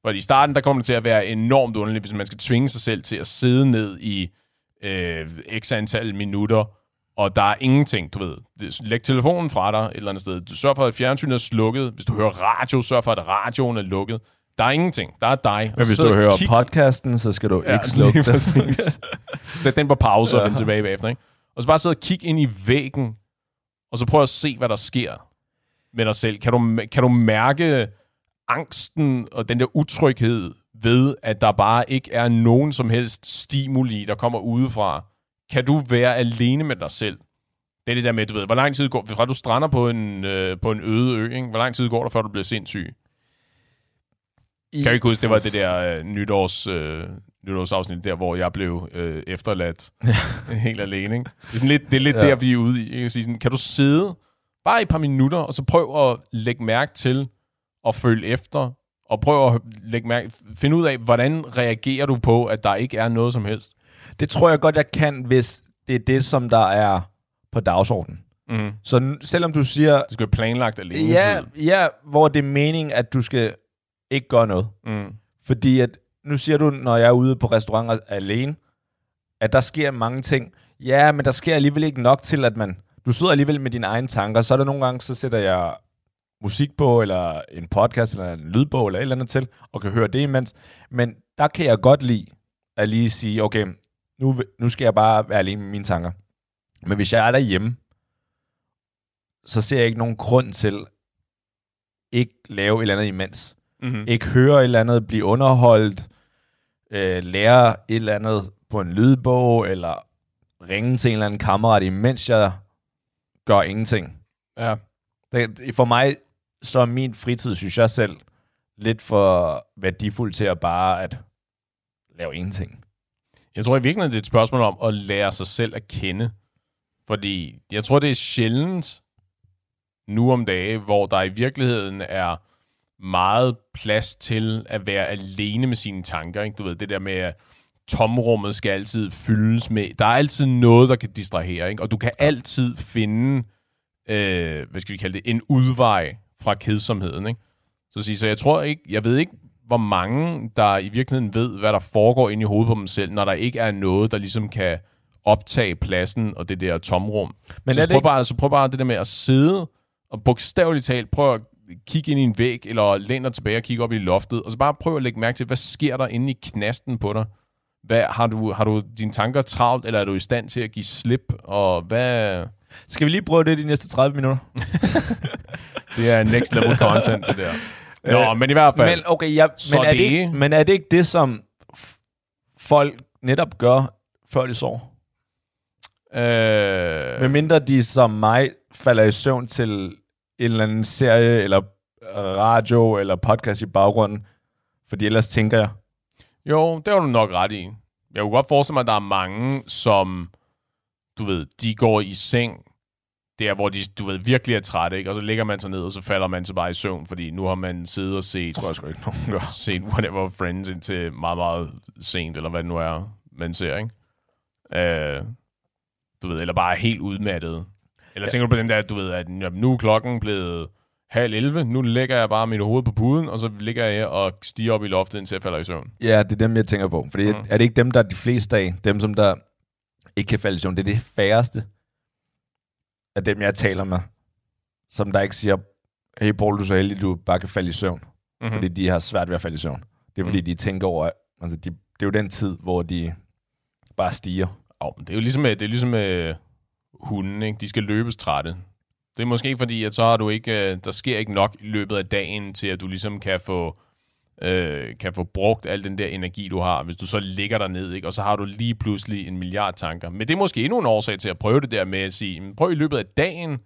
For i starten, der kommer det til at være enormt underligt, hvis man skal tvinge sig selv til at sidde ned i øh, x antal minutter, og der er ingenting, du ved. Læg telefonen fra dig et eller andet sted. Du sørger for, at fjernsynet er slukket. Hvis du hører radio, sørg for, at radioen er lukket. Der er ingenting. Der er dig. Men hvis du hører kig... podcasten, så skal du ja, ikke slukke den. Sæt den på pause ja. og vend tilbage bagefter. Ikke? Og så bare sidde og kigge ind i væggen, og så prøv at se, hvad der sker med dig selv. Kan du, kan du mærke angsten og den der utryghed ved, at der bare ikke er nogen som helst stimuli, der kommer udefra? Kan du være alene med dig selv? Det er det der med, du ved, hvor lang tid går, fra du strander på en, øh, på en øde ø, ikke? hvor lang tid går der, før du bliver sindssyg? I... Kan jeg ikke huske, det var det der øh, nytårs, øh, nytårsafsnit der, hvor jeg blev øh, efterladt helt alene. Ikke? Det er, sådan lidt, det er lidt ja. der, vi er ude i. Ikke? Sige sådan, kan du sidde bare et par minutter, og så prøv at lægge mærke til og følge efter, og prøv at lægge mærke, finde ud af, hvordan reagerer du på, at der ikke er noget som helst? Det tror jeg godt, jeg kan, hvis det er det, som der er på dagsordenen. Mm. Så selvom du siger... Du skal planlagt alene ja, ja, hvor det er meningen, at du skal ikke gøre noget. Mm. Fordi at, nu siger du, når jeg er ude på restauranter alene, at der sker mange ting. Ja, men der sker alligevel ikke nok til, at man... Du sidder alligevel med dine egne tanker. Så er der nogle gange, så sætter jeg musik på, eller en podcast, eller en lydbog, eller et eller andet til, og kan høre det imens. Men der kan jeg godt lide at lige sige, okay, nu, nu skal jeg bare være alene med mine tanker. Men hvis jeg er derhjemme, så ser jeg ikke nogen grund til ikke lave et eller andet imens. Mm-hmm. Ikke høre et eller andet, blive underholdt, øh, lære et eller andet på en lydbog, eller ringe til en eller anden kammerat, imens jeg gør ingenting. Ja. Det, for mig, så er min fritid, synes jeg selv, lidt for værdifuld til at bare at lave ingenting. Jeg tror i virkeligheden, det er et spørgsmål om at lære sig selv at kende. Fordi jeg tror, det er sjældent nu om dage, hvor der i virkeligheden er meget plads til at være alene med sine tanker. Ikke? Du ved, det der med, at tomrummet skal altid fyldes med... Der er altid noget, der kan distrahere, ikke? og du kan altid finde, øh, hvad skal vi kalde det, en udvej fra kedsomheden. Ikke? Så, sige, så jeg tror ikke, jeg ved ikke, hvor mange, der i virkeligheden ved, hvad der foregår inde i hovedet på dem selv, når der ikke er noget, der ligesom kan optage pladsen og det der tomrum. Men så, prøv ikke... bare, så prøv bare det der med at sidde og bogstaveligt talt prøv at kigge ind i en væg, eller læne dig tilbage og kigge op i loftet, og så bare prøv at lægge mærke til, hvad sker der inde i knasten på dig? Hvad, har, du, har du dine tanker travlt, eller er du i stand til at give slip? Og hvad... Skal vi lige prøve det de næste 30 minutter? det er next level content, det der. Nå, øh, men i hvert fald. Men, okay, ja, men, er det, ikke, men er det ikke det, som folk netop gør, før de sover? Øh... Med mindre de som mig falder i søvn til en eller anden serie, eller radio, eller podcast i baggrunden. Fordi ellers tænker jeg. Jo, det har du nok ret i. Jeg kunne godt forestille mig, at der er mange, som, du ved, de går i seng der, hvor de, du ved, virkelig er trætte, ikke? Og så ligger man sig ned, og så falder man så bare i søvn, fordi nu har man siddet og set, tror jeg sgu ikke nogen gør, set whatever Friends indtil meget, meget sent, eller hvad det nu er, man ser, ikke? Uh, du ved, eller bare helt udmattet. Eller ja. tænker du på den der, du ved, at nu er klokken blevet halv 11, nu lægger jeg bare mit hoved på puden, og så ligger jeg og stiger op i loftet, indtil jeg falder i søvn. Ja, det er dem, jeg tænker på. Fordi mm. er det ikke dem, der er de fleste af, dem som der ikke kan falde i søvn, det er det færreste af dem, jeg taler med, som der ikke siger, hey Paul, du er så heldig, du bare kan falde i søvn. Mm-hmm. Fordi de har svært ved at falde i søvn. Det er fordi, mm. de tænker over, altså de, det er jo den tid, hvor de bare stiger. Oh, det er jo ligesom, det er ligesom med hunden, ikke? de skal løbes trætte. Det er måske fordi, at så har du ikke, øh, der sker ikke nok i løbet af dagen, til at du ligesom kan få, øh, kan få brugt al den der energi, du har, hvis du så ligger der ned, ikke? og så har du lige pludselig en milliard tanker. Men det er måske endnu en årsag til at prøve det der med at sige, prøv i løbet af dagen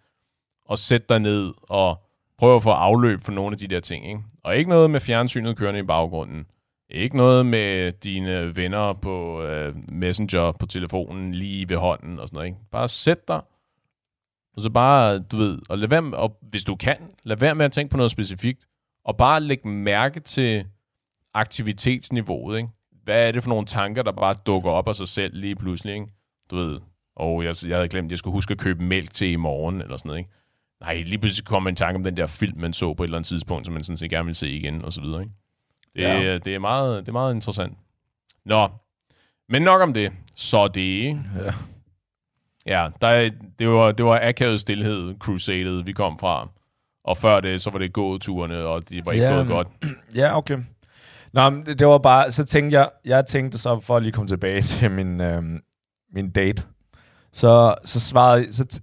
at sætte dig ned og prøve at få afløb for nogle af de der ting. Ikke? Og ikke noget med fjernsynet kørende i baggrunden. Ikke noget med dine venner på øh, Messenger på telefonen lige ved hånden og sådan noget. Ikke? Bare sæt dig, og så bare, du ved, og lad være med, og hvis du kan, lad være med at tænke på noget specifikt, og bare læg mærke til aktivitetsniveauet, ikke? Hvad er det for nogle tanker, der bare dukker op af sig selv lige pludselig, ikke? Du ved, og jeg, jeg havde glemt, at jeg skulle huske at købe mælk til i morgen, eller sådan noget, ikke? Nej, lige pludselig kom en tanke om den der film, man så på et eller andet tidspunkt, som man sådan set gerne vil se igen, og så videre, ikke? Det, ja. det, er meget, det er meget interessant. Nå, men nok om det. Så det... Ja. Ja, der, det, var, det var akavet stillhed, Crusadet, vi kom fra. Og før det, så var det gåturene, og det var ikke ja, gået godt. Ja, okay. Nå, det, det var bare, så tænkte jeg, jeg tænkte så, for at lige komme tilbage til min, øh, min date, så, så svarede, så,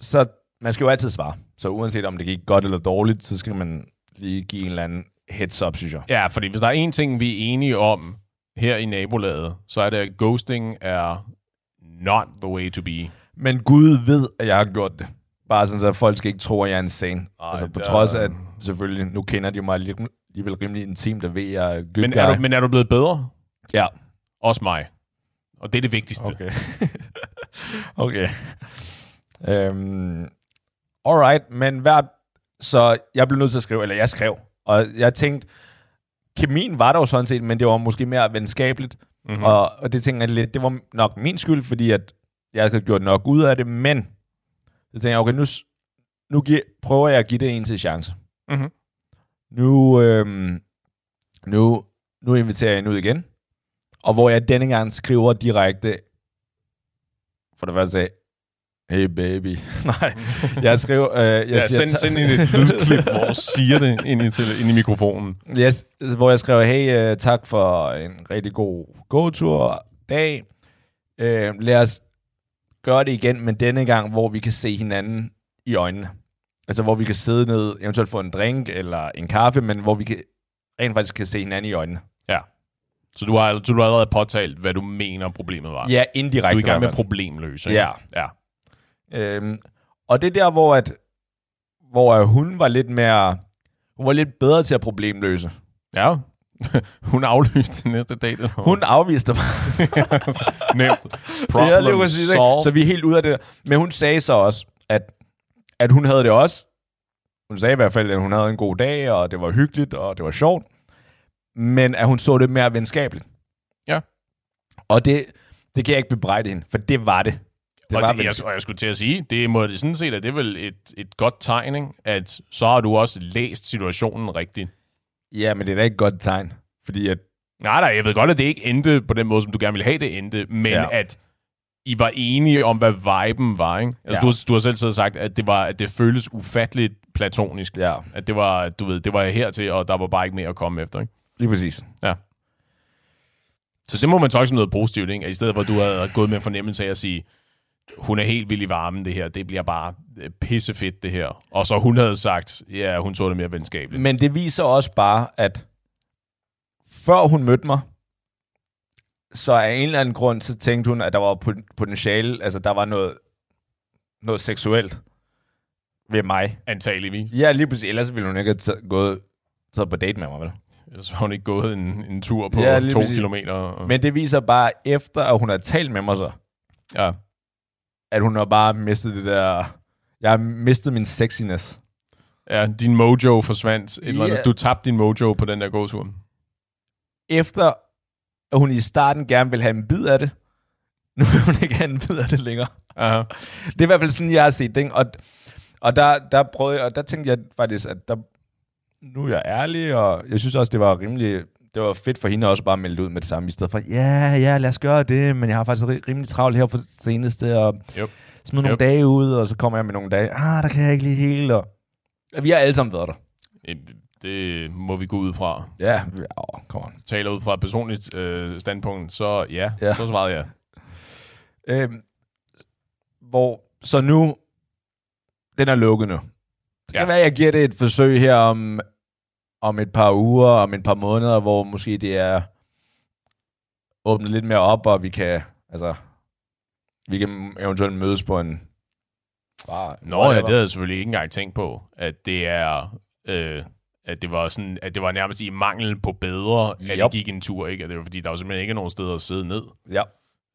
så man skal jo altid svare. Så uanset om det gik godt eller dårligt, så skal man lige give en eller anden heads up, synes jeg. Ja, fordi hvis der er en ting, vi er enige om her i nabolaget, så er det, at ghosting er not the way to be. Men Gud ved, at jeg har gjort det. Bare sådan, så folk skal ikke tro, at jeg er insane. Ej, altså på der... trods af, at selvfølgelig, nu kender de mig alligevel rimelig intimt, der ved jeg good men er, du, men er du blevet bedre? Ja. Også mig. Og det er det vigtigste. Okay. okay. Øhm, alright, men hvert... Så jeg blev nødt til at skrive, eller jeg skrev, og jeg tænkte, kemien var der jo sådan set, men det var måske mere venskabeligt. Mm-hmm. Og, og det tænkte jeg lidt, det var nok min skyld, fordi at jeg havde gjort nok ud af det, men så tænkte jeg, okay, nu, nu giver, prøver jeg at give det en til chance. Mm-hmm. Nu, øhm, nu, nu inviterer jeg hende ud igen, og hvor jeg denne gang skriver direkte, for det første, hey baby. Nej, jeg skriver... Øh, jeg ja, siger, send, send ind et lydklip, hvor du siger det ind i, til, ind i mikrofonen. Yes, hvor jeg skriver, hey, uh, tak for en rigtig god gåtur dag. Uh, lad os gøre det igen, men denne gang, hvor vi kan se hinanden i øjnene. Altså, hvor vi kan sidde ned, eventuelt få en drink eller en kaffe, men hvor vi kan, rent faktisk kan se hinanden i øjnene. Ja. Så du har, så du har allerede påtalt, hvad du mener problemet var? Ja, indirekte. Du er i gang med problemløse. Ja. ja. Øhm, og det er der, hvor, at, hvor hun var lidt mere... Hun var lidt bedre til at problemløse. Ja. hun aflyste næste date. Hun afviste mig. Nemt. Problem det sige, Så vi er helt ude af det. Men hun sagde så også, at, at hun havde det også. Hun sagde i hvert fald, at hun havde en god dag, og det var hyggeligt, og det var sjovt. Men at hun så det mere venskabeligt. Ja. Og det, det kan jeg ikke bebrejde hende, for det var det. Det og, var det, jeg, og jeg skulle til at sige, det må det sådan set, at det er vel et, et godt tegn, ikke? at så har du også læst situationen rigtigt. Ja, men det er da ikke et godt tegn, fordi at... Nej, nej, jeg ved godt, at det ikke endte på den måde, som du gerne ville have det endte, men ja. at I var enige om, hvad viben var, ikke? Altså, ja. du, du har selv sagt, at det, var, at det føltes ufatteligt platonisk. Ja. At det var, du ved, det var hertil, og der var bare ikke mere at komme efter, ikke? Lige præcis. Ja. Så det må man tolke som noget positivt, ikke? At I stedet for, at du havde gået med en fornemmelse af at sige, hun er helt vild i varmen, det her. Det bliver bare øh, pissefedt, det her. Og så hun havde sagt, ja, hun så det mere venskabeligt. Men det viser også bare, at før hun mødte mig, så af en eller anden grund, så tænkte hun, at der var potentiale, altså der var noget, noget seksuelt ved mig. Antageligvis. Ja, lige præcis. Ellers ville hun ikke have gået taget på date med mig, vel? Ellers har hun ikke gået en, en tur på ja, to præcis. kilometer. Og... Men det viser bare, efter at hun har talt med mig så, ja at hun har bare mistet det der... Jeg har mistet min sexiness. Ja, din mojo forsvandt. Et yeah. eller Du tabte din mojo på den der gåtur. Efter at hun i starten gerne vil have en bid af det, nu vil hun ikke have en bid af det længere. Aha. Det er i hvert fald sådan, jeg har set det. Og, og der, der prøvede jeg, og der tænkte jeg faktisk, at der, nu er jeg ærlig, og jeg synes også, det var rimelig det var fedt for hende også bare at melde ud med det samme, i stedet for, ja, ja, lad os gøre det, men jeg har faktisk rimelig travlt her for det seneste, og yep. smid nogle yep. dage ud, og så kommer jeg med nogle dage, ah, der kan jeg ikke lige helt, og vi har alle sammen været der. Det må vi gå ud fra. Ja, oh, come on. Taler ud fra et personligt øh, standpunkt, så ja, ja. så svarede jeg. Øhm, hvor, så nu, den er lukket nu. Det kan ja. være, at jeg giver det et forsøg her om om et par uger, om et par måneder, hvor måske det er åbnet lidt mere op, og vi kan, altså, vi kan eventuelt mødes på en Bare, Nå ja, det havde jeg selvfølgelig ikke engang tænkt på, at det er, øh, at det var sådan, at det var nærmest i mangel på bedre, at yep. gik en tur, ikke? At det var fordi, der var simpelthen ikke nogen steder at sidde ned. Ja.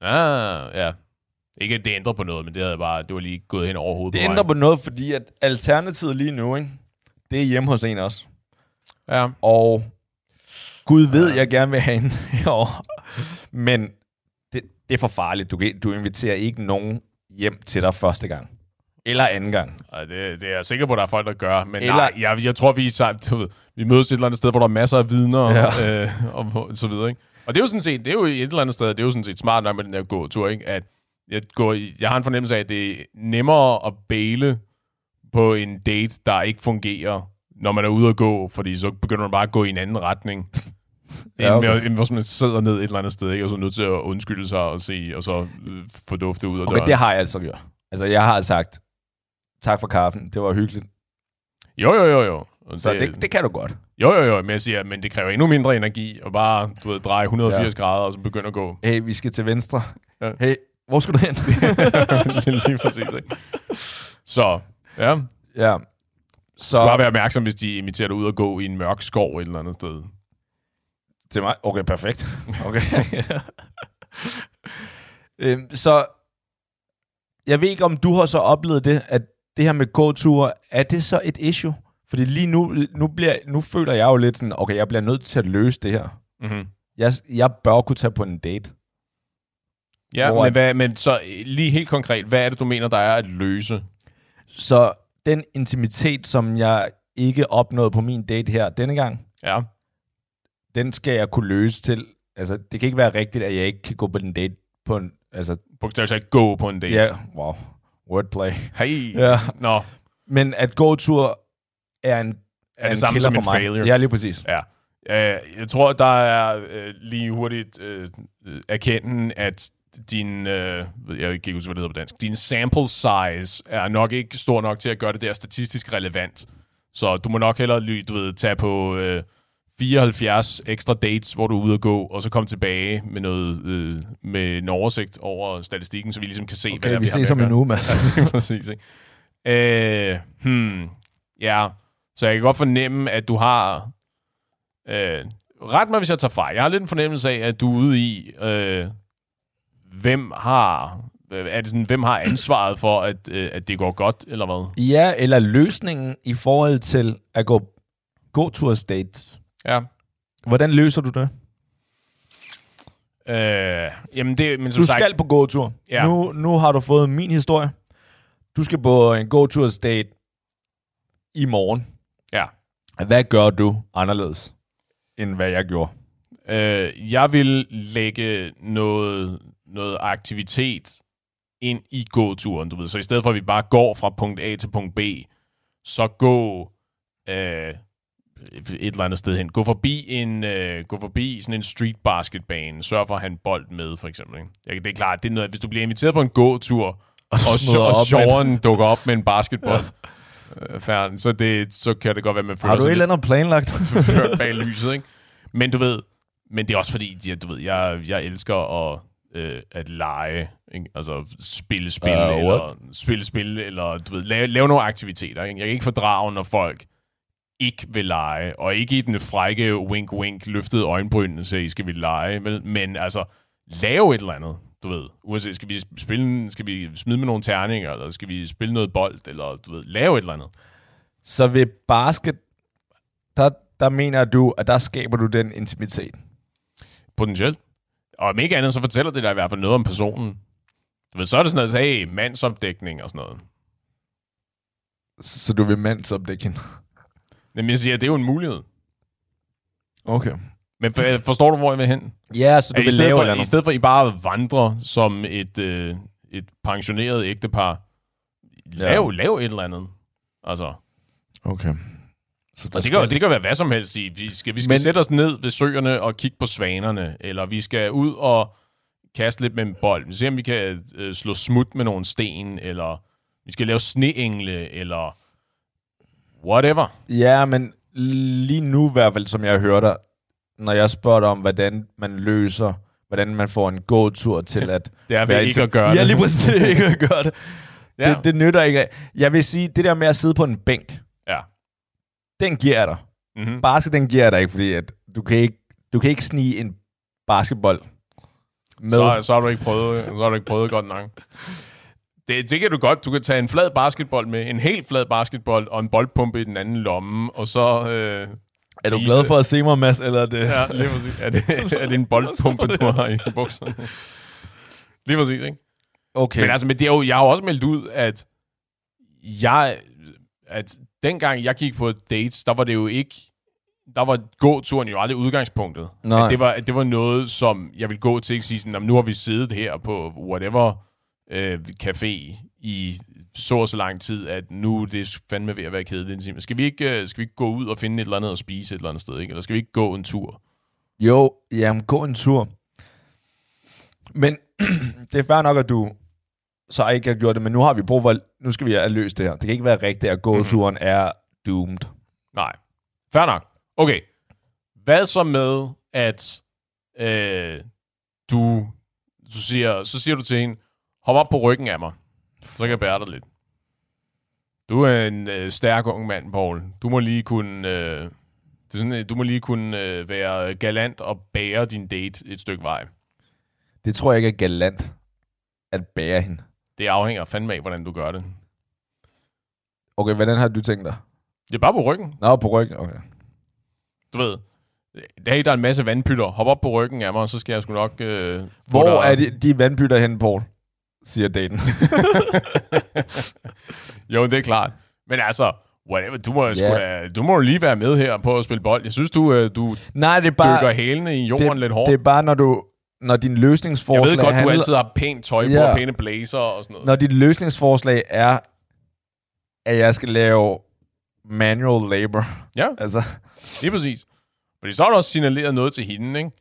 Ah, ja. Ikke at det ændrer på noget, men det havde bare, det var lige gået hen over hovedet Det på ændrer på noget, fordi at alternativet lige nu, ikke? det er hjemme hos en også. Ja. Og Gud ved, jeg gerne vil have en herovre. Men det, det er for farligt. Du, du inviterer ikke nogen hjem til dig første gang. Eller anden gang. Det, det er. Det, er jeg sikker på, at der er folk, der gør. Men eller... nej, jeg, jeg tror, vi, er, vi mødes et eller andet sted, hvor der er masser af vidner ja. øh, og, og så videre. Ikke? Og det er jo sådan set, det er jo et eller andet sted, det er jo sådan set smart nok med den der gåtur, ikke? at jeg, går, jeg har en fornemmelse af, at det er nemmere at bæle på en date, der ikke fungerer, når man er ude at gå, fordi så begynder man bare at gå i en anden retning. ja, okay. end, hvor man sidder ned et eller andet sted, ikke? og så er nødt til at undskylde sig og se, og så øh, få duftet ud af okay, døren. det har jeg altså gjort. Altså, jeg har sagt, tak for kaffen, det var hyggeligt. Jo, jo, jo, jo. Så det, det, det kan du godt. Jo, jo, jo, men jeg siger, men det kræver endnu mindre energi at bare, du ved, dreje 180 ja. grader og så begynde at gå. Hey, vi skal til venstre. Ja. Hey, hvor skal du hen? Lige præcis, ikke? Så, ja. Ja. Så... Skal bare være opmærksom, hvis de inviterer dig ud og gå i en mørk skov et eller andet sted. Til mig? Okay, perfekt. Okay. øhm, så jeg ved ikke, om du har så oplevet det, at det her med gåture, er det så et issue? Fordi lige nu, nu, bliver, nu føler jeg jo lidt sådan, okay, jeg bliver nødt til at løse det her. Mm-hmm. Jeg, jeg bør kunne tage på en date. Ja, men, hvad, men så lige helt konkret, hvad er det, du mener, der er at løse? Så den intimitet, som jeg ikke opnåede på min date her denne gang, ja. den skal jeg kunne løse til. Altså, det kan ikke være rigtigt, at jeg ikke kan gå på den date på en... Altså, Bogstaveligt talt gå på en date. Ja, wow. Wordplay. Hey. Ja. Nå. Men at gåtur er en, er, er det samme som for en mig. failure. Ja, lige præcis. Ja. Uh, jeg tror, der er uh, lige hurtigt uh, erkenden, at din, øh, jeg ikke huske, hvad det hedder på dansk, din sample size er nok ikke stor nok til at gøre det der statistisk relevant. Så du må nok hellere, du ved, tage på øh, 74 ekstra dates, hvor du er ude at gå, og så komme tilbage med noget øh, med en oversigt over statistikken, så vi ligesom kan se, okay, hvad der vi ses om en uge, Mads. Præcis, ikke? Øh, hmm, ja, så jeg kan godt fornemme, at du har... Øh, ret mig, hvis jeg tager fejl. Jeg har lidt en fornemmelse af, at du er ude i... Øh, hvem har er det sådan, hvem har ansvaret for, at, øh, at det går godt, eller hvad? Ja, eller løsningen i forhold til at gå gå tour states. Ja. Hvordan løser du det? Øh, jamen det, men som du sagt, skal på gåtur. Ja. Nu, nu har du fået min historie. Du skal på en gåtur state i morgen. Ja. Hvad gør du anderledes, end hvad jeg gjorde? Øh, jeg vil lægge noget, noget aktivitet ind i gåturen, du ved. Så i stedet for, at vi bare går fra punkt A til punkt B, så gå øh, et eller andet sted hen. Gå forbi en, øh, gå forbi sådan en street basketbane. Sørg for at have en bold med, for eksempel. Ikke? Det er klart, det er noget, hvis du bliver inviteret på en gåtur, og, og, og sjoveren dukker op med en basketball, ja. øh, færden, så, det, så kan det godt være, man føler Har du et eller andet planlagt? bag lyset, ikke? Men du ved, men det er også fordi, ja, du ved, jeg, jeg elsker at, øh, at lege, ikke? altså spille spil, uh, eller spille spil, eller du ved, lave, lave nogle aktiviteter. Ikke? Jeg kan ikke fordrage, når folk ikke vil lege, og ikke i den frække wink-wink løftede øjenbryn, så I skal vi lege, vel? men altså, lave et eller andet, du ved. Uanset, skal vi spille, skal vi smide med nogle terninger, eller skal vi spille noget bold, eller du ved, lave et eller andet. Så ved basket, der, der mener du, at der skaber du den intimitet? Potentielt. Og om ikke andet, så fortæller det dig i hvert fald noget om personen. Du ved, så er det sådan noget, hey, mandsopdækning og sådan noget. Så du vil mandsopdækning? Jamen, jeg siger, det er jo en mulighed. Okay. Men for, forstår du, hvor jeg vil hen? Ja, så du vil lave for, I stedet for, at I bare vandrer som et, øh, et pensioneret ægtepar, lav, ja. lav et eller andet. Altså. Okay. Så og det, kan, det kan være hvad som helst. Vi skal, vi skal Men... sætte os ned ved søerne og kigge på svanerne, eller vi skal ud og kaste lidt med en bold. Vi ser, om vi kan øh, slå smut med nogle sten, eller vi skal lave sneengle, eller whatever. Ja, men lige nu i hvert fald, som jeg hørte dig, når jeg spørger dig om, hvordan man løser, hvordan man får en gåtur til at... det er vel ikke at gøre det. Ja, lige præcis ikke at gøre det. ja. det. Det nytter ikke. Jeg vil sige, det der med at sidde på en bænk. Den giver jeg dig. Mm-hmm. Basket, den giver jeg dig ikke, fordi at du kan ikke, du kan ikke snige en basketball med. Så, så, har du ikke prøvet, så har du ikke prøvet godt nok. Det, det kan du godt. Du kan tage en flad basketball med, en helt flad basketball og en boldpumpe i den anden lomme, og så... Øh, er du glad for at se mig, Mads, eller er det... Ja, lige præcis. Er det, er det en boldpumpe, du har i bukserne? Lige præcis, ikke? Okay. Men altså, men det er jo, jeg har jo også meldt ud, at jeg, at dengang jeg gik på dates, der var det jo ikke, der var gåturen jo aldrig udgangspunktet. Nej. At det, var, det var noget, som jeg vil gå til, ikke sige sådan, nu har vi siddet her på whatever øh, café i så og så lang tid, at nu er det fandme ved at være kedeligt. Skal vi, ikke, øh, skal vi ikke gå ud og finde et eller andet og spise et eller andet sted, ikke? Eller skal vi ikke gå en tur? Jo, jamen gå en tur. Men det er fair nok, at du så ikke har gjort det, men nu har vi brug for, nu skal vi have løst det her. Det kan ikke være rigtigt, at gåturen mm-hmm. er doomed. Nej. Fair nok. Okay. Hvad så med, at øh, du, du siger, så siger du til hende, hop op på ryggen af mig, så kan jeg bære dig lidt. Du er en øh, stærk ung mand, Paul. Du må lige kunne, øh, det er sådan, du må lige kunne øh, være galant og bære din date et stykke vej. Det tror jeg ikke er galant at bære hende. Det afhænger fandme af, hvordan du gør det. Okay, hvordan har du tænkt dig? Det er bare på ryggen. Nå, på ryggen, okay. Du ved, der er en masse vandpytter. Hop op på ryggen af mig, så skal jeg sgu nok... Øh, Hvor er de, de vandpytter hen, Paul? Siger daten. jo, det er klart. Men altså, whatever, du må, yeah. da, du må lige være med her på at spille bold. Jeg synes, du, øh, du Nej, det er bare, dykker hælene i jorden det, lidt hårdt. Det er bare, når du når din løsningsforslag... Jeg ved godt, handler, du altid har pænt tøj på ja, og pæne blazer og sådan noget. Når dit løsningsforslag er, at jeg skal lave manual labor. Ja, altså. lige præcis. Fordi så har du også signaleret noget til hende, ikke?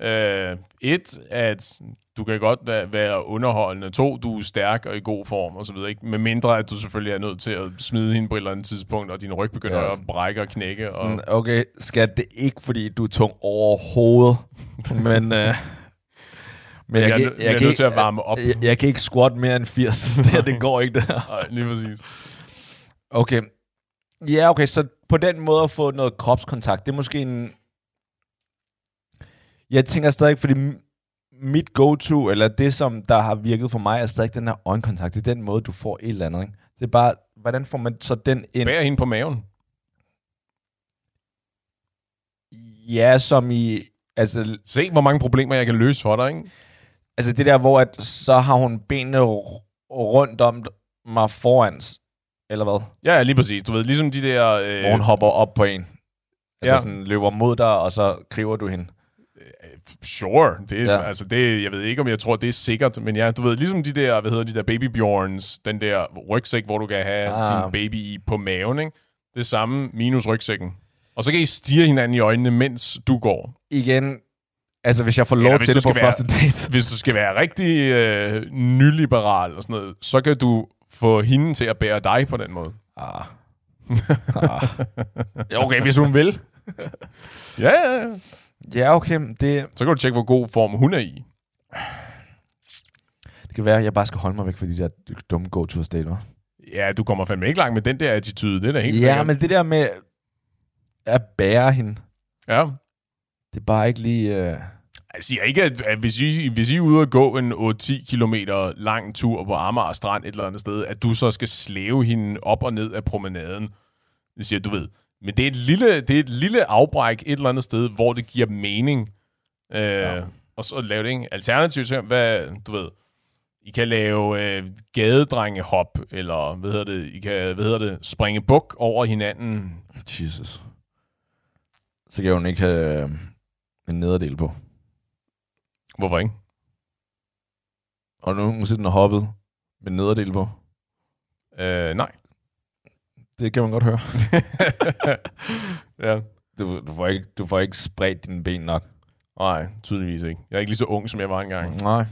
Uh, et, at du kan godt være, underholdende. To, du er stærk og i god form, og så videre. Ikke? Med mindre, at du selvfølgelig er nødt til at smide hende på et eller andet tidspunkt, og din ryg begynder ja, at brække og knække. Og... Sådan, okay, skat, det er ikke, fordi du er tung overhovedet. men... Uh... Men jeg, jeg, jeg, jeg, kan nødt til at varme op. Jeg, jeg kan ikke squat mere end 80. det, det går ikke, det her. Nej, lige præcis. Okay. Ja, okay, så på den måde at få noget kropskontakt, det er måske en... Jeg tænker stadig, fordi mit go-to, eller det, som der har virket for mig, er stadig den her øjenkontakt. Det er den måde, du får et eller andet, ikke? Det er bare, hvordan får man så den ind? Bærer hende på maven. Ja, som i... Altså, Se, hvor mange problemer jeg kan løse for dig, ikke? Altså det der, hvor at, så har hun benene rundt om mig foran, eller hvad? Ja, lige præcis. Du ved, ligesom de der... Øh... Hvor hun hopper op på en. Altså ja. sådan løber mod dig, og så kriver du hende. Øh, sure. Det, ja. altså det, jeg ved ikke, om jeg tror, det er sikkert, men ja, du ved, ligesom de der, hvad hedder de der Baby Bjorns, den der rygsæk, hvor du kan have ah. din baby i på maven, ikke? Det samme minus rygsækken. Og så kan I stige hinanden i øjnene, mens du går. Igen, Altså, hvis jeg får lov ja, til det på være, første date. Hvis du skal være rigtig øh, nyliberal og sådan noget, så kan du få hende til at bære dig på den måde. Ah. ah. okay, hvis hun vil. ja, ja, ja. Ja, okay. Det... Så kan du tjekke, hvor god form hun er i. Det kan være, at jeg bare skal holde mig væk fra de der dumme go-to-stater. Ja, du kommer fandme ikke langt med den der attitude. Det er da helt Ja, sikkert. men det der med at bære hende. Ja. Det er bare ikke lige... Uh... Jeg siger ikke, at, at hvis, I, hvis I er ude og gå en 8-10 km lang tur på Amager Strand et eller andet sted, at du så skal slæve hende op og ned af promenaden. Det siger du ved. Men det er et lille, det er et lille afbræk et eller andet sted, hvor det giver mening. Øh, ja. Og så lave det, ikke? Alternativt, så, hvad, du ved, I kan lave øh, gadedrengehop, eller hvad hedder det, I kan, hvad hedder det, springe buk over hinanden. Jesus. Så kan hun ikke have øh, en nederdel på. Hvorfor ikke? Og nu måske den har hoppet med nederdel på. Øh, nej. Det kan man godt høre. ja. Du, du, får ikke, du får ikke spredt dine ben nok. Nej, tydeligvis ikke. Jeg er ikke lige så ung, som jeg var engang. Nej.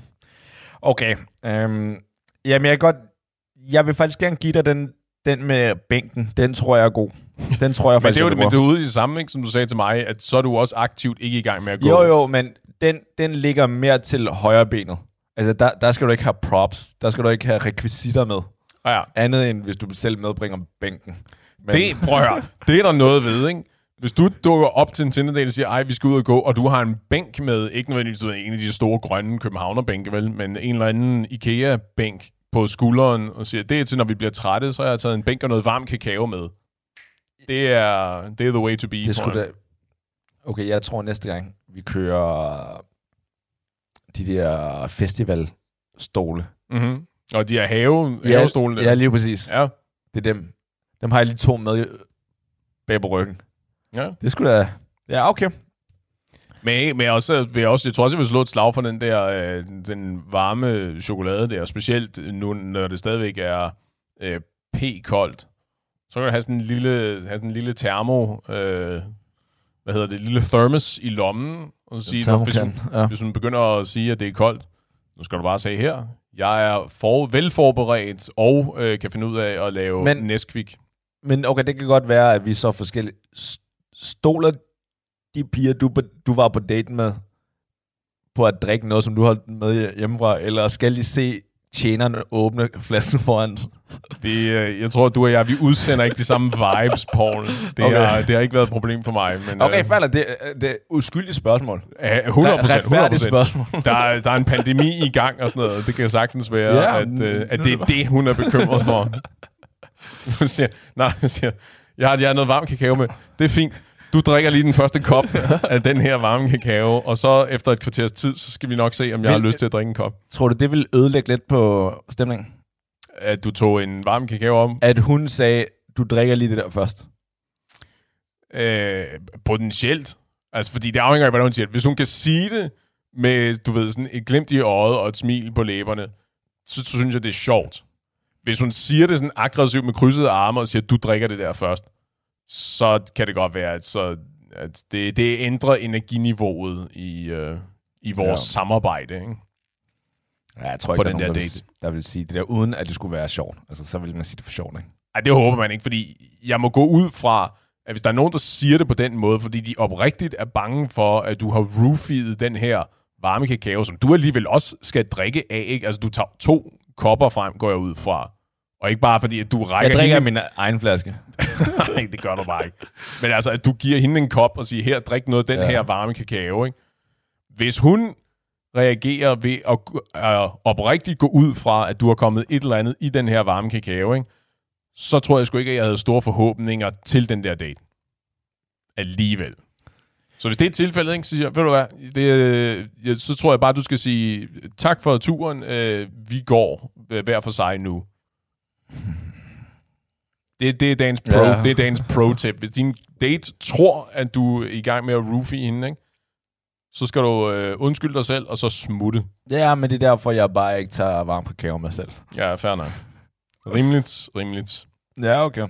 Okay. Øhm, jamen, jeg godt... Jeg vil faktisk gerne give dig den, den med bænken. Den tror jeg er god. Den tror jeg faktisk, men det er jo, men det er ude i det samme, ikke, som du sagde til mig, at så er du også aktivt ikke i gang med at gå. Jo, jo, men den, den ligger mere til højre benet. Altså, der, der skal du ikke have props. Der skal du ikke have rekvisitter med. Ah, ja. Andet end, hvis du selv medbringer bænken. Men... Det, prøv at høre. Det er der noget ved, ikke? Hvis du dukker op til en Tinder-date og siger, ej, vi skal ud og gå, og du har en bænk med, ikke nødvendigvis en af de store grønne københavnerbænke, vel, men en eller anden IKEA-bænk på skulderen, og siger, det er til, når vi bliver trætte, så har jeg taget en bænk og noget varm kakao med. Det er, det er the way to be. Det skulle da... Okay, jeg tror næste gang, vi kører de der festivalstole. Mm-hmm. Og de her have, havestolene. Ja, ja, lige præcis. Ja. Det er dem. Dem har jeg lige to med bag på ryggen. Ja. Det skulle da... Ja, okay. Men, men også, vil jeg, også, jeg tror også, jeg vil slå et slag for den der øh, den varme chokolade der, specielt nu, når det stadigvæk er øh, p-koldt. Så kan du have sådan en lille, have sådan en lille termo, øh, hvad hedder det, lille thermos i lommen, og så sige, når, hvis, hun, ja. hvis hun begynder at sige, at det er koldt, nu skal du bare sige her, jeg er for, velforberedt og øh, kan finde ud af at lave men, Nesquik. Men okay, det kan godt være, at vi så forskellige. Stoler de piger, du, du var på date med, på at drikke noget, som du har med hjemmefra, eller skal de se tjenerne åbne flasken foran? Det, øh, jeg tror, du og jeg, vi udsender ikke de samme vibes, Paul. Det, okay. har, det har ikke været et problem for mig. Men, okay, øh, falder det, det er uskyldigt spørgsmål. 100 procent. 100 spørgsmål. der, der er en pandemi i gang og sådan noget. Det kan sagtens være, ja, at, øh, at det er det, hun er bekymret for. siger, nej, siger, jeg har, jeg har noget varm kakao med. Det er fint. Du drikker lige den første kop af den her varme kakao, og så efter et kvarters tid, så skal vi nok se, om jeg Men, har lyst til at drikke en kop. Tror du, det vil ødelægge lidt på stemningen? At du tog en varm kakao om? At hun sagde, du drikker lige det der først? Øh, potentielt. Altså, fordi det afhænger af, hvad hun siger. Hvis hun kan sige det med, du ved, sådan et glimt i øjet og et smil på læberne, så, så synes jeg, det er sjovt. Hvis hun siger det sådan aggressivt med krydsede arme og siger, du drikker det der først, så kan det godt være, at, så, at det, det ændrer energiniveauet i, øh, i vores ja. samarbejde. Ikke? Ja, jeg tror ikke, på den der, der, date. Vil, der vil sige det der, uden at det skulle være sjovt. Altså, så vil man sige det for sjovt, ikke? Ej, det håber man ikke, fordi jeg må gå ud fra, at hvis der er nogen, der siger det på den måde, fordi de oprigtigt er bange for, at du har roofiet den her varme kakao, som du alligevel også skal drikke af, ikke? Altså, du tager to kopper frem, går jeg ud fra. Og ikke bare fordi, at du rækker Jeg drikker hende... min egen flaske. Nej, det gør du bare ikke. Men altså, at du giver hende en kop og siger, her, drik noget af den ja. her varme kakao. Ikke? Hvis hun reagerer ved at uh, oprigtigt gå ud fra, at du har kommet et eller andet i den her varme kakao, ikke? så tror jeg sgu ikke, at jeg havde store forhåbninger til den der date. Alligevel. Så hvis det er et tilfælde, ikke, så siger jeg, ved du hvad, det, øh, så tror jeg bare, du skal sige, tak for turen, øh, vi går hver for sig nu. Det, det, er dagens pro, ja. det er dagens pro-tip. Hvis din date tror, at du er i gang med at roofie hende, ikke? Så skal du øh, undskylde dig selv, og så smutte. Ja, men det er derfor, jeg bare ikke tager varm kakao med selv. Ja, fair nok. Rimeligt, rimeligt. Ja, okay.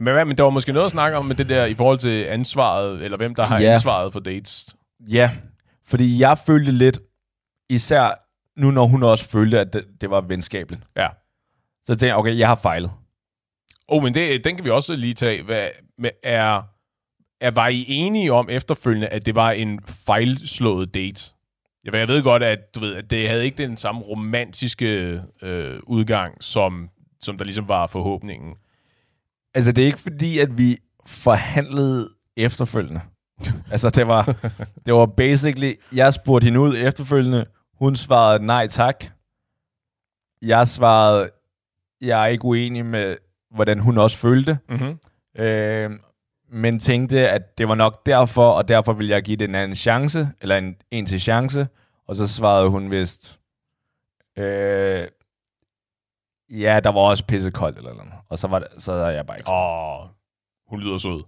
Men, hvad, men der var måske noget at snakke om med det der i forhold til ansvaret, eller hvem der har ja. ansvaret for dates. Ja, fordi jeg følte lidt, især nu når hun også følte, at det, det var venskabeligt. Ja. Så jeg tænkte okay, jeg har fejlet. Oh, men det, den kan vi også lige tage. Hvad, med, er, er, var I enige om efterfølgende, at det var en fejlslået date? Jeg, jeg ved godt, at, du ved, at det havde ikke den samme romantiske øh, udgang, som, som der ligesom var forhåbningen. Altså, det er ikke fordi, at vi forhandlede efterfølgende. altså, det var, det var basically, jeg spurgte hende ud efterfølgende, hun svarede nej tak. Jeg svarede, jeg er ikke uenig med, hvordan hun også følte. Mm-hmm. Øh, men tænkte, at det var nok derfor, og derfor ville jeg give det en anden chance, eller en, en til chance. Og så svarede hun vist, øh, ja, der var også pisse koldt eller noget. Og så var det, så er jeg bare ikke Åh, hun lyder sød.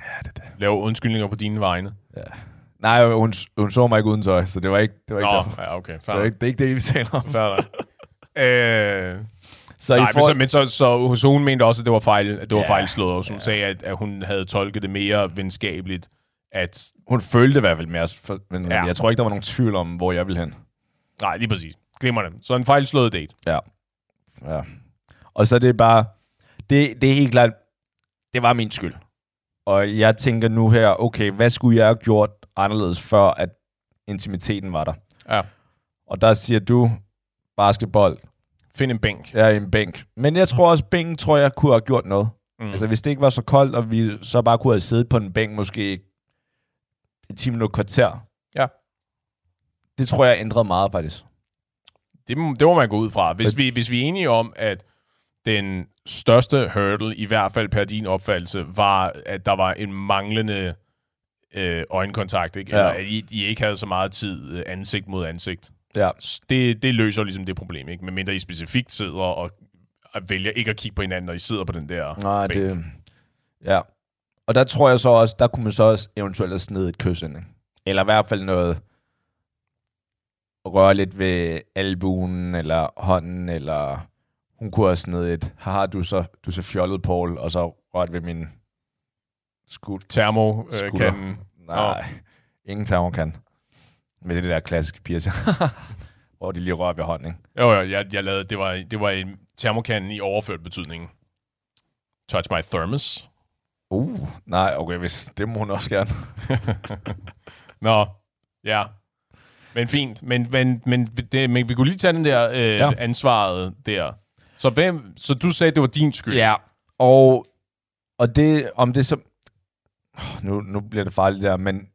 Ja, det er det. Lav undskyldninger på dine vegne. Ja. Nej, hun, hun så mig ikke uden tøj, så det var ikke det. Var ikke Nå, derfor. ja, okay. Det, var ikke, det er ikke det, vi taler om. øh, så Nej, i for... men, så, men så, så, hun mente også, at det var, fejl, at det var ja, fejlslået, og hun ja. sagde, at, at hun havde tolket det mere venskabeligt. At... Hun følte i hvert fald mere, men ja. jeg tror ikke, der var nogen tvivl om, hvor jeg ville hen. Nej, lige præcis. Glemmer det. Så en fejlslået date. Ja. ja. Og så er det bare, det, det er helt klart, det var min skyld. Og jeg tænker nu her, okay, hvad skulle jeg have gjort anderledes, før at intimiteten var der? Ja. Og der siger du, basketball, Find en bænk. Ja, en bænk. Men jeg tror også, bænken tror jeg kunne have gjort noget. Mm. Altså, hvis det ikke var så koldt, og vi så bare kunne have siddet på en bænk måske en 10 minutter kvarter. Ja. Det tror jeg ændrede meget, faktisk. Det, det må man gå ud fra. Hvis vi, hvis vi er enige om, at den største hurdle, i hvert fald per din opfattelse, var, at der var en manglende øh, øjenkontakt, ikke? Eller at I, I ikke havde så meget tid øh, ansigt mod ansigt. Ja. Det, det løser ligesom det problem, ikke? Men mindre I specifikt sidder og vælger ikke at kigge på hinanden, når I sidder på den der Nej, bænk. det... Ja. Og der tror jeg så også, der kunne man så også eventuelt have snedet et kys ind. ikke? Eller i hvert fald noget røre lidt ved albuen, eller hånden, eller hun kunne have snedet et, haha, du så, du så fjollet, Paul, og så rørt ved min skud. Termo-kanden. Skulder. Nej, ingen termokan. Med det der klassiske piercing. Hvor de lige rører ved hånden, ikke? Jo, jo, jeg, jeg lavede, det var, det var en termokanden i overført betydning. Touch my thermos. Uh, nej, okay, hvis, det må hun også gerne. Nå, ja. Men fint. Men, men, men, det, men vi kunne lige tage den der øh, Ja. ansvaret der. Så, hvem, så du sagde, det var din skyld? Ja, og, og det, om det så... Nu, nu bliver det farligt der, men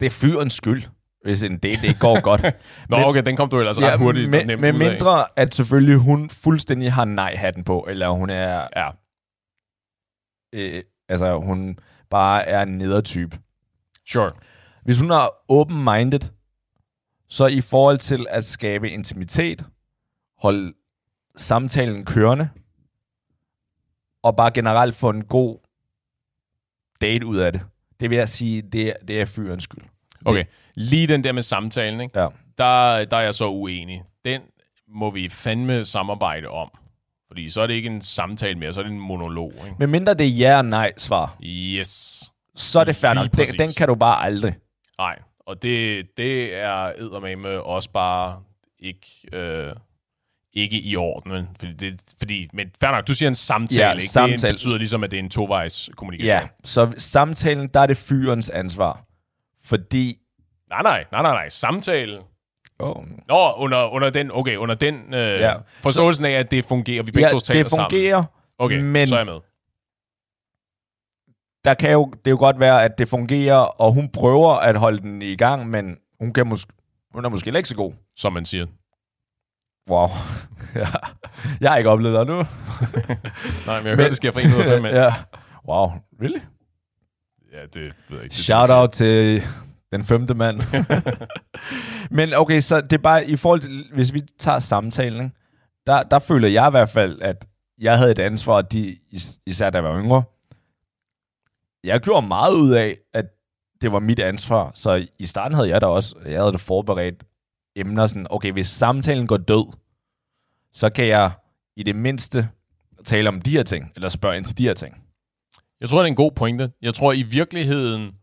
det er fyrens skyld, hvis en date ikke går godt. Nå, Men- okay, den kom du ellers ret hurtigt og med, nemt med mindre, at selvfølgelig hun fuldstændig har nej-hatten på, eller hun er, Ja, øh, altså hun bare er en nedertype. sure. Hvis hun er open-minded, så i forhold til at skabe intimitet, holde samtalen kørende, og bare generelt få en god date ud af det, det vil jeg sige, det, er- det er fyrens skyld. Okay, lige den der med samtalen, ikke? Ja. Der, der er jeg så uenig. Den må vi fandme samarbejde om. Fordi så er det ikke en samtale mere, så er det en monolog. Ikke? Men mindre det er ja og nej svar, Yes. så er det fair Lige nok. Den, præcis. den kan du bare aldrig. Nej, og det, det er eddermame også bare ikke, øh, ikke i orden. Men, fordi det, fordi, men fair nok, du siger en samtale, Ja, ikke? Det samtale. betyder ligesom, at det er en tovejs kommunikation. Ja, så samtalen, der er det fyrens ansvar. Fordi... Nej, nej, nej, nej, nej. Samtale. Oh, Nå, under, under den, okay, under den øh, Ja. forståelsen af, at det fungerer. Vi begge ja, to taler det fungerer, sammen. Okay, men- så er jeg med. der kan jo, det jo godt være, at det fungerer, og hun prøver at holde den i gang, men hun, kan mås- hun er måske ikke så god. Som man siger. Wow. ja. Jeg har ikke oplevet det nu. Nej, men jeg Men- det sker fra en ud af fem mænd. ja. Wow, really? Ja, det ved jeg ikke. Det, Shout out til den femte mand. Men okay, så det er bare i forhold til, hvis vi tager samtalen, der, der føler jeg i hvert fald, at jeg havde et ansvar, og de, is- især da jeg var yngre. Jeg gjorde meget ud af, at det var mit ansvar, så i starten havde jeg da også, jeg havde det forberedt emner sådan, okay, hvis samtalen går død, så kan jeg i det mindste tale om de her ting, eller spørge ind til de her ting. Jeg tror, det er en god pointe. Jeg tror i virkeligheden,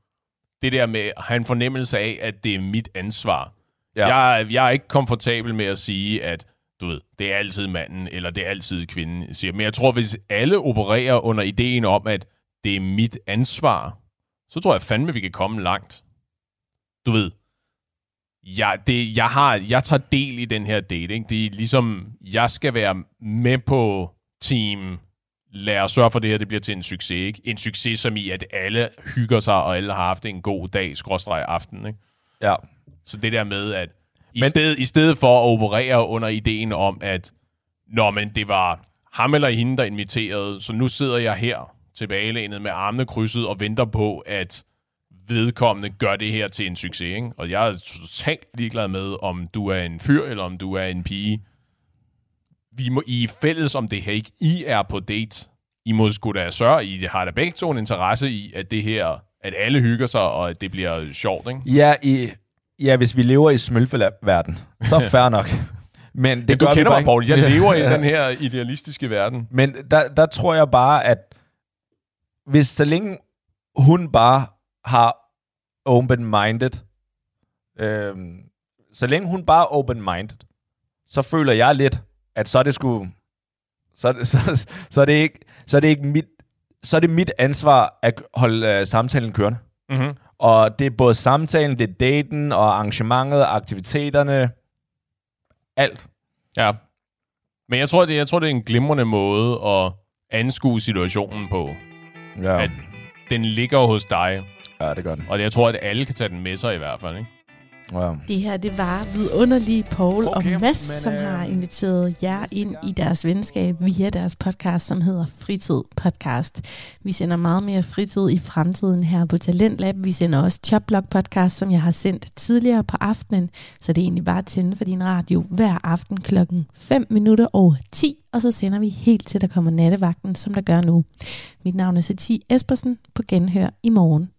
det der med at have en fornemmelse af, at det er mit ansvar. Ja. Jeg, jeg er ikke komfortabel med at sige, at du ved, det er altid manden, eller det er altid kvinden, siger. Men jeg tror, hvis alle opererer under ideen om, at det er mit ansvar, så tror jeg fandme, vi kan komme langt. Du ved, jeg, det, jeg, har, jeg tager del i den her date. Ikke? Det er ligesom, jeg skal være med på team lad os sørge for, at det her det bliver til en succes. Ikke? En succes som i, at alle hygger sig, og alle har haft en god dag, skråstreg aften. Ikke? Ja. Så det der med, at i, Men- stedet, i stedet for at operere under ideen om, at Nå, men det var ham eller hende, der inviterede, så nu sidder jeg her tilbagelænet med armene krydset og venter på, at vedkommende gør det her til en succes. Ikke? Og jeg er totalt ligeglad med, om du er en fyr, eller om du er en pige. Vi må I er fælles om det her, ikke? I er på date. I må sgu da sørge, I har da begge to en interesse i, at det her, at alle hygger sig, og at det bliver sjovt, ikke? Ja, i, ja hvis vi lever i smølfelab-verden, så er fair nok. Men det Det du gør kender mig, Paul. Jeg lever i den her idealistiske verden. Men der, der tror jeg bare, at hvis så længe hun bare har open-minded, øhm, så længe hun bare er open-minded, så føler jeg lidt, at så er det sgu, så, så, så er det ikke, så er det ikke mit, så er det mit ansvar at holde øh, samtalen kørende. Mm-hmm. Og det er både samtalen, det er daten og arrangementet, aktiviteterne, alt. Ja. Men jeg tror, det, jeg tror, det er en glimrende måde at anskue situationen på. Ja, At den ligger hos dig, ja det gør den. og jeg tror, at alle kan tage den med sig i hvert fald. Ikke? Wow. Det her, det var vidunderlige Paul okay, og Mads, men, som øh... har inviteret jer ind i deres venskab via deres podcast, som hedder Fritid Podcast. Vi sender meget mere fritid i fremtiden her på Talentlab. Vi sender også Choplock Podcast, som jeg har sendt tidligere på aftenen, så det er egentlig bare at tænde for din radio hver aften klokken 5 minutter over 10, og så sender vi helt til, der kommer nattevagten, som der gør nu. Mit navn er Satie Espersen på Genhør i morgen.